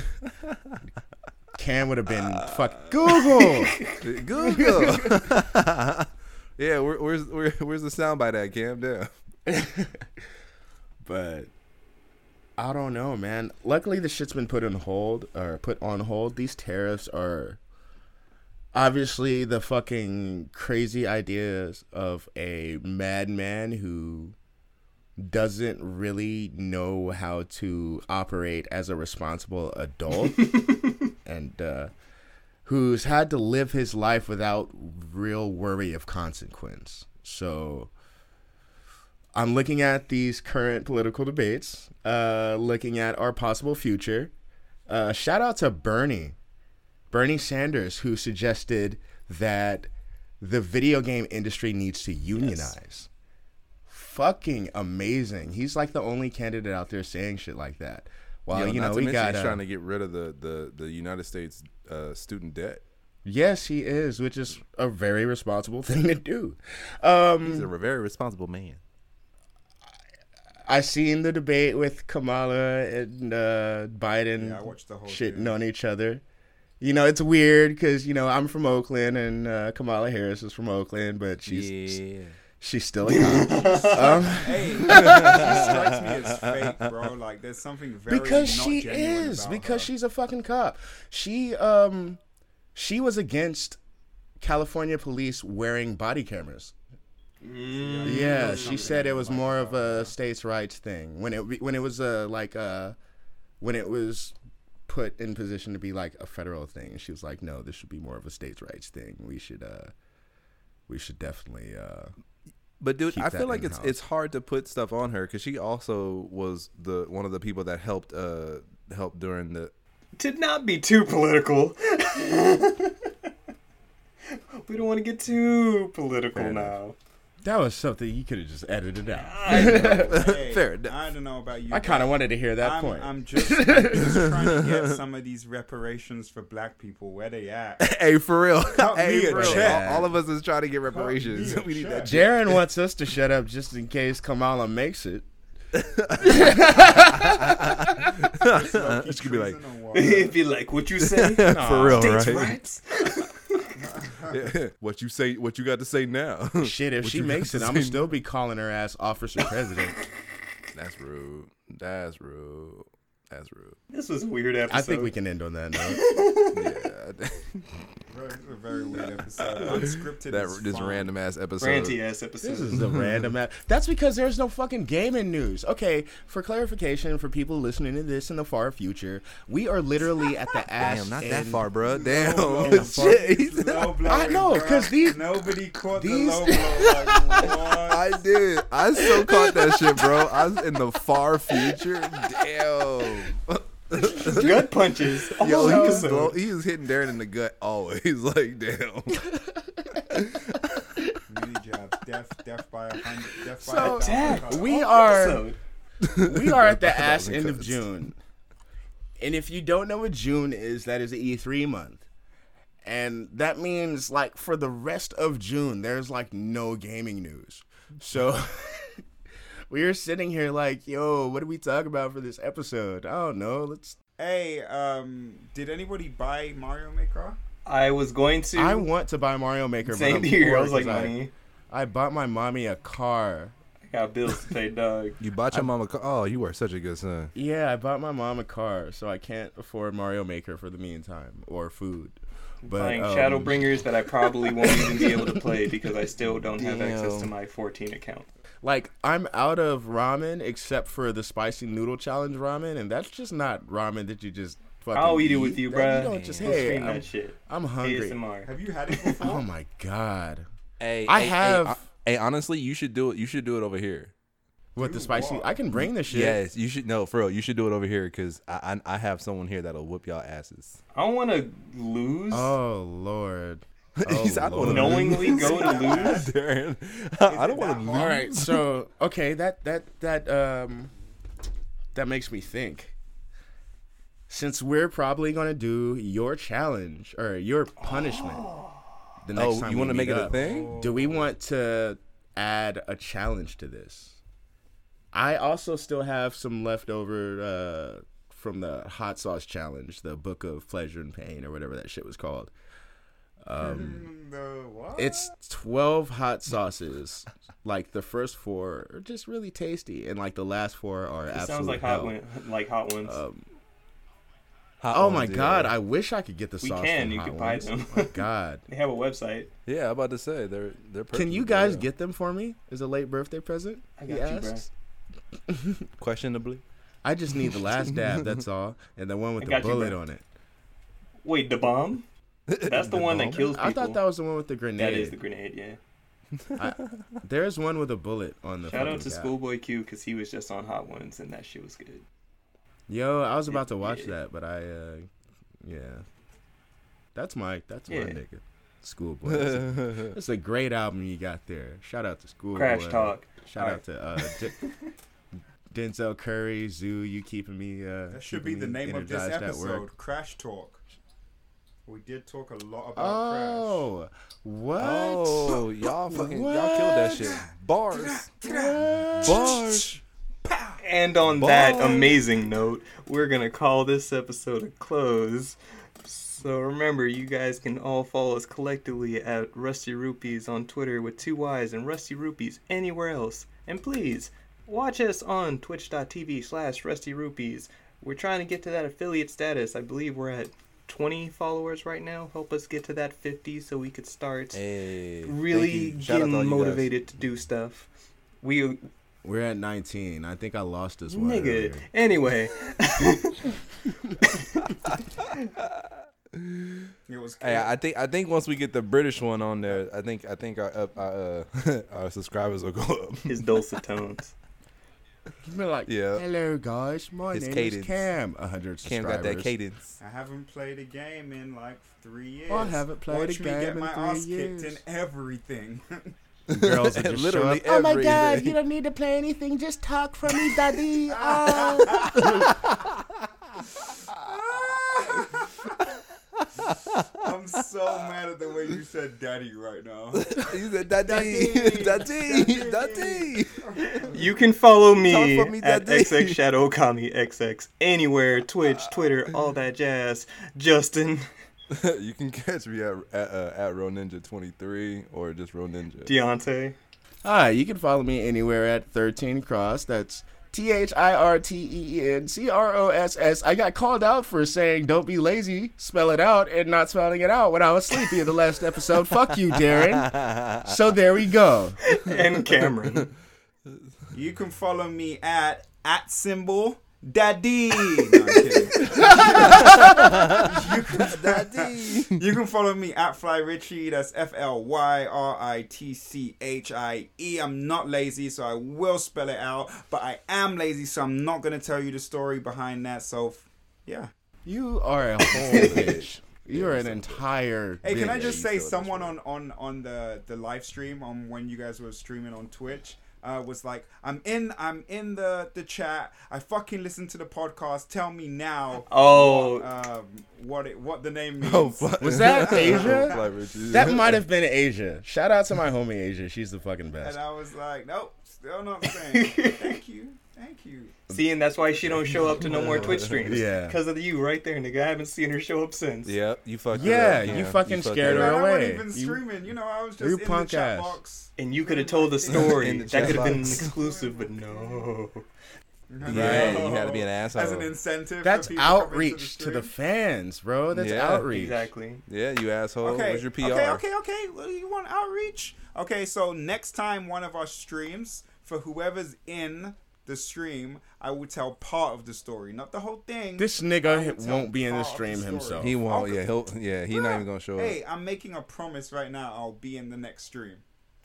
Cam would have been uh, fuck Google. Google. yeah, where, where's where, where's the soundbite at? Cam down. but I don't know, man. Luckily, the shit's been put on hold or put on hold. These tariffs are obviously the fucking crazy ideas of a madman who doesn't really know how to operate as a responsible adult and uh, who's had to live his life without real worry of consequence. So I'm looking at these current political debates, uh, looking at our possible future. Uh, shout out to Bernie, Bernie Sanders, who suggested that the video game industry needs to unionize. Fucking amazing. He's like the only candidate out there saying shit like that. Well, Yo, you know, we got he's uh, trying to get rid of the the the United States uh, student debt. Yes, he is, which is a very responsible thing to do. Um, He's a very responsible man. I seen the debate with Kamala and uh, Biden Yeah, I watched the whole shitting thing. on each other. You know, it's weird because you know I'm from Oakland and uh, Kamala Harris is from Oakland, but she's yeah. she's still a cop. um, Hey, she strikes me as fake, bro. Like there's something very because not she genuine is about because her. she's a fucking cop. She um she was against California police wearing body cameras. Yeah, she said it was more of a states' rights thing when it when it was uh, like uh when it was put in position to be like a federal thing. She was like, no, this should be more of a states' rights thing. We should uh we should definitely uh But dude, keep I feel like it's in-house. it's hard to put stuff on her because she also was the one of the people that helped uh help during the To not be too political. we don't want to get too political Fair now. That was something you could have just edited out. Hey, Fair enough. I don't know about you. I kind of wanted to hear that I'm, point. I'm just, I'm just trying to get some of these reparations for black people. Where they at? Hey, for real. Cut hey, me for real. All, all of us is trying to get reparations. me we need that. Jaron wants us to shut up just in case Kamala makes it. It's gonna be like if you like what you say, for real, right? Rights. what you say? What you got to say now? Shit, if What she makes it, I'm gonna still be calling her ass officer president. That's rude. That's rude. That's rude. This was a weird episode. I think we can end on that note. Yeah, Very, a very weird episode. Unscripted. that is this fun. random ass episode. ranty ass episode. This is a random. Ass. That's because there's no fucking gaming news. Okay, for clarification, for people listening to this in the far future, we are literally at the ass. Damn, not that end- far, bro. Damn. blow. Shit. Low blowing, I know, because these- nobody caught these- the low blow. Like. I did. I still caught that shit, bro. I was in the far future. Damn. gut punches. all Yo, he oh, was, episode. blow, he was hitting Darren in the gut always. Like, damn. Really jab. Death, death by a hundred. Death by So- a thousand We are we are at the ass end of. June, and if you don't know what June is, that is E3 month. And that means like for the rest of June, there's like no gaming news. So we are sitting here like, yo, what do we talk about for this episode? I don't know. Let's. Hey, um, did anybody buy Mario Maker? I was going to. I want to buy Mario Maker. Same I'm here. I poor was like, 'cause I, money. I bought my mommy a car. I got bills to pay, dog. You bought your mama. Co- oh, you are such a good son. Yeah, I bought my mom a car, so I can't afford Mario Maker for the meantime or food. But Playing um, Shadowbringers that I probably won't even be able to play because I still don't have access to my 14 account. Like I'm out of ramen except for the spicy noodle challenge ramen, and that's just not ramen that you just. Fucking I'll eat it with you, bro. bruh. You don't just We'll hey, stream I'm, that shit. I'm hungry. ASMR. Have you had it oh before? Oh my god! Hey, I hey, have- Hey, hey, honestly, you should do it. You should do it over here. With the spicy, what? I can bring the shit. Yes, you should. No, for real, you should do it over here because I, I I have someone here that'll whoop y'all asses. I don't want to lose. Oh lord. He said, I don't wanna Lord. knowingly go to lose. Darren, I it don't want that to hard? All right, so okay, that that that um that makes me think. Since we're probably gonna do your challenge or your punishment the next Oh, time you want to make it a thing? Do we want to add a challenge to this? I also still have some leftover uh, from the hot sauce challenge, the Book of Pleasure and Pain or whatever that shit was called. Um, Mm, the what? it's twelve hot sauces. like the first four are just really tasty, and like the last four are It sounds like hell. hot one, like hot ones. Um, Hot oh ones, my yeah. god, I wish I could get the We sauce. can, from you can buy Ones. them. Oh my god. they have a website. Yeah, I'm about to say they're they're. Can you guys yeah. get them for me as a late birthday present? I He got you, bro. questionably? I just need the last dab, that's all, and the one with I the got you, bullet on it. Wait, the bomb? That's the, one that bomb? kills people. I thought that was the one with the grenade. That is the grenade, yeah. There's one with a bullet on the. Shout out to cap. Schoolboy Q because he was just on Hot Ones and that shit was good. Yo, I was about to watch Yeah. that, but I, uh, yeah, that's my that's Yeah. my nigga. Schoolboy. That's a, a great album you got there. Shout out to Schoolboy. Crash Talk. Shout All out to uh, D- Denzel Curry, ZUU. You keeping me? Uh, That should be the name of this energized episode. Crash Talk. We did talk a lot about Crash. Oh, what? Oh, y'all fucking y'all killed that shit. Bars, bars. And on that amazing note, we're gonna call this episode a close. So remember, you guys can all follow us collectively at Rusty Rupees on Twitter with two Y's and Rusty Rupees anywhere else. And please, watch us on twitch.tv slash Rusty Rupees. We're trying to get to that affiliate status. I believe we're at 20 followers right now. Help us get to that 50 so we could start Hey, really thank you. Shout out to all getting you guys. motivated to do stuff. We We're at 19. I think I lost this one. Nigga. earlier. Anyway, It was Hey, I think I think once we get the British one on there, I think I think our uh, our, uh, our subscribers will go up. his dulcet tones. Be like, Yeah. hello guys, my His name cadence. is Cam. 100 Cam got that cadence. I haven't played a game in like three years. I haven't played a Watch me game get in my three ass years. kicked in everything. Girls would just Literally show up. Oh my god, you don't need to play anything. Just talk for me, daddy. Oh. I'm so mad at the way you said daddy right now. He said, "Daddy, daddy, daddy." You can follow me, me, at daddy. XX Shadow Kami XX anywhere, Twitch, Twitter, all that jazz. Justin, you can catch me at at, uh, at Ro Ninja 23 or just Ro Ninja. Deontay, Hi, you can follow me anywhere at 13 Cross. That's T H I R T E E N C R O S S. I got called out for saying don't be lazy, spell it out, and not spelling it out when I was sleepy in the last episode. Fuck you, Darren. So there we go. and Cameron. You can follow me at at symbol daddy. No, I'm kidding. Daddy. You can follow me at Fly Ritchie. That's F L Y R I T C H I E. I'm not lazy, so I will spell it out. But I am lazy, so I'm not gonna tell you the story behind that. So, yeah. You are a whole bitch. You're an entire. Hey, can I just say, someone on on on the the live stream on when you guys were streaming on Twitch. Uh, was like I'm in I'm in the the chat. I fucking listen to the podcast. Tell me now. Oh. what, um, what it what the name means. Oh, fuck. Was that Asia? That might have been Asia. Shout out to my homie Asia. She's the fucking best. And I was like, nope, still not saying. Thank you, thank you. See, and that's why she don't show up to no more Twitch streams. Yeah. Because of you right there, nigga. I haven't seen her show up since. Yep, you fucked it Yeah, you fucking fucked scared her up. Man, I wasn't even You- streaming. You know, I was you just in the chat ass. box. And you could have told the story. In the that chat could have been box. exclusive, but no. Yeah, you had to be an asshole. As an incentive. That's for people coming outreach to the, stream. fans, bro. That's Yeah. outreach. Exactly. Yeah, you asshole. Okay, Where's your PR? okay, okay, okay. Well, you want outreach? Okay, so next time one of our streams for whoever's in the stream, I will tell part of the story, not the whole thing. This nigga will tell won't be in the stream story. himself. He won't. Okay. Yeah, he'll. Yeah, he not even gonna show Hey, up. Hey, I'm making a promise right now. I'll be in the next stream.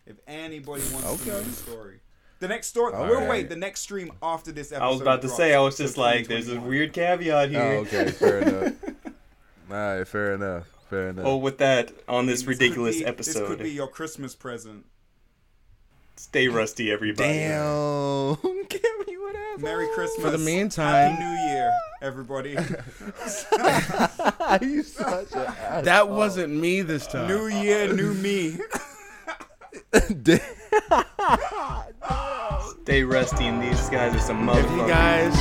If anybody wants to know Okay. the story. The next story. All we'll right. wait. The next stream after this episode. I was about to say, I was just like, there's a weird caveat oh, here. Oh, okay, fair enough. All right, fair enough. Fair enough. Oh, with that, on this could ridiculous be- episode, This could be your Christmas present. Stay rusty, everybody. Damn. Give me what happened. Merry Christmas. For the meantime, Happy New Year, everybody. you such a ass. that wasn't me this time. new Year, new me. Stay rusty, and these guys are some if motherfuckers. you guys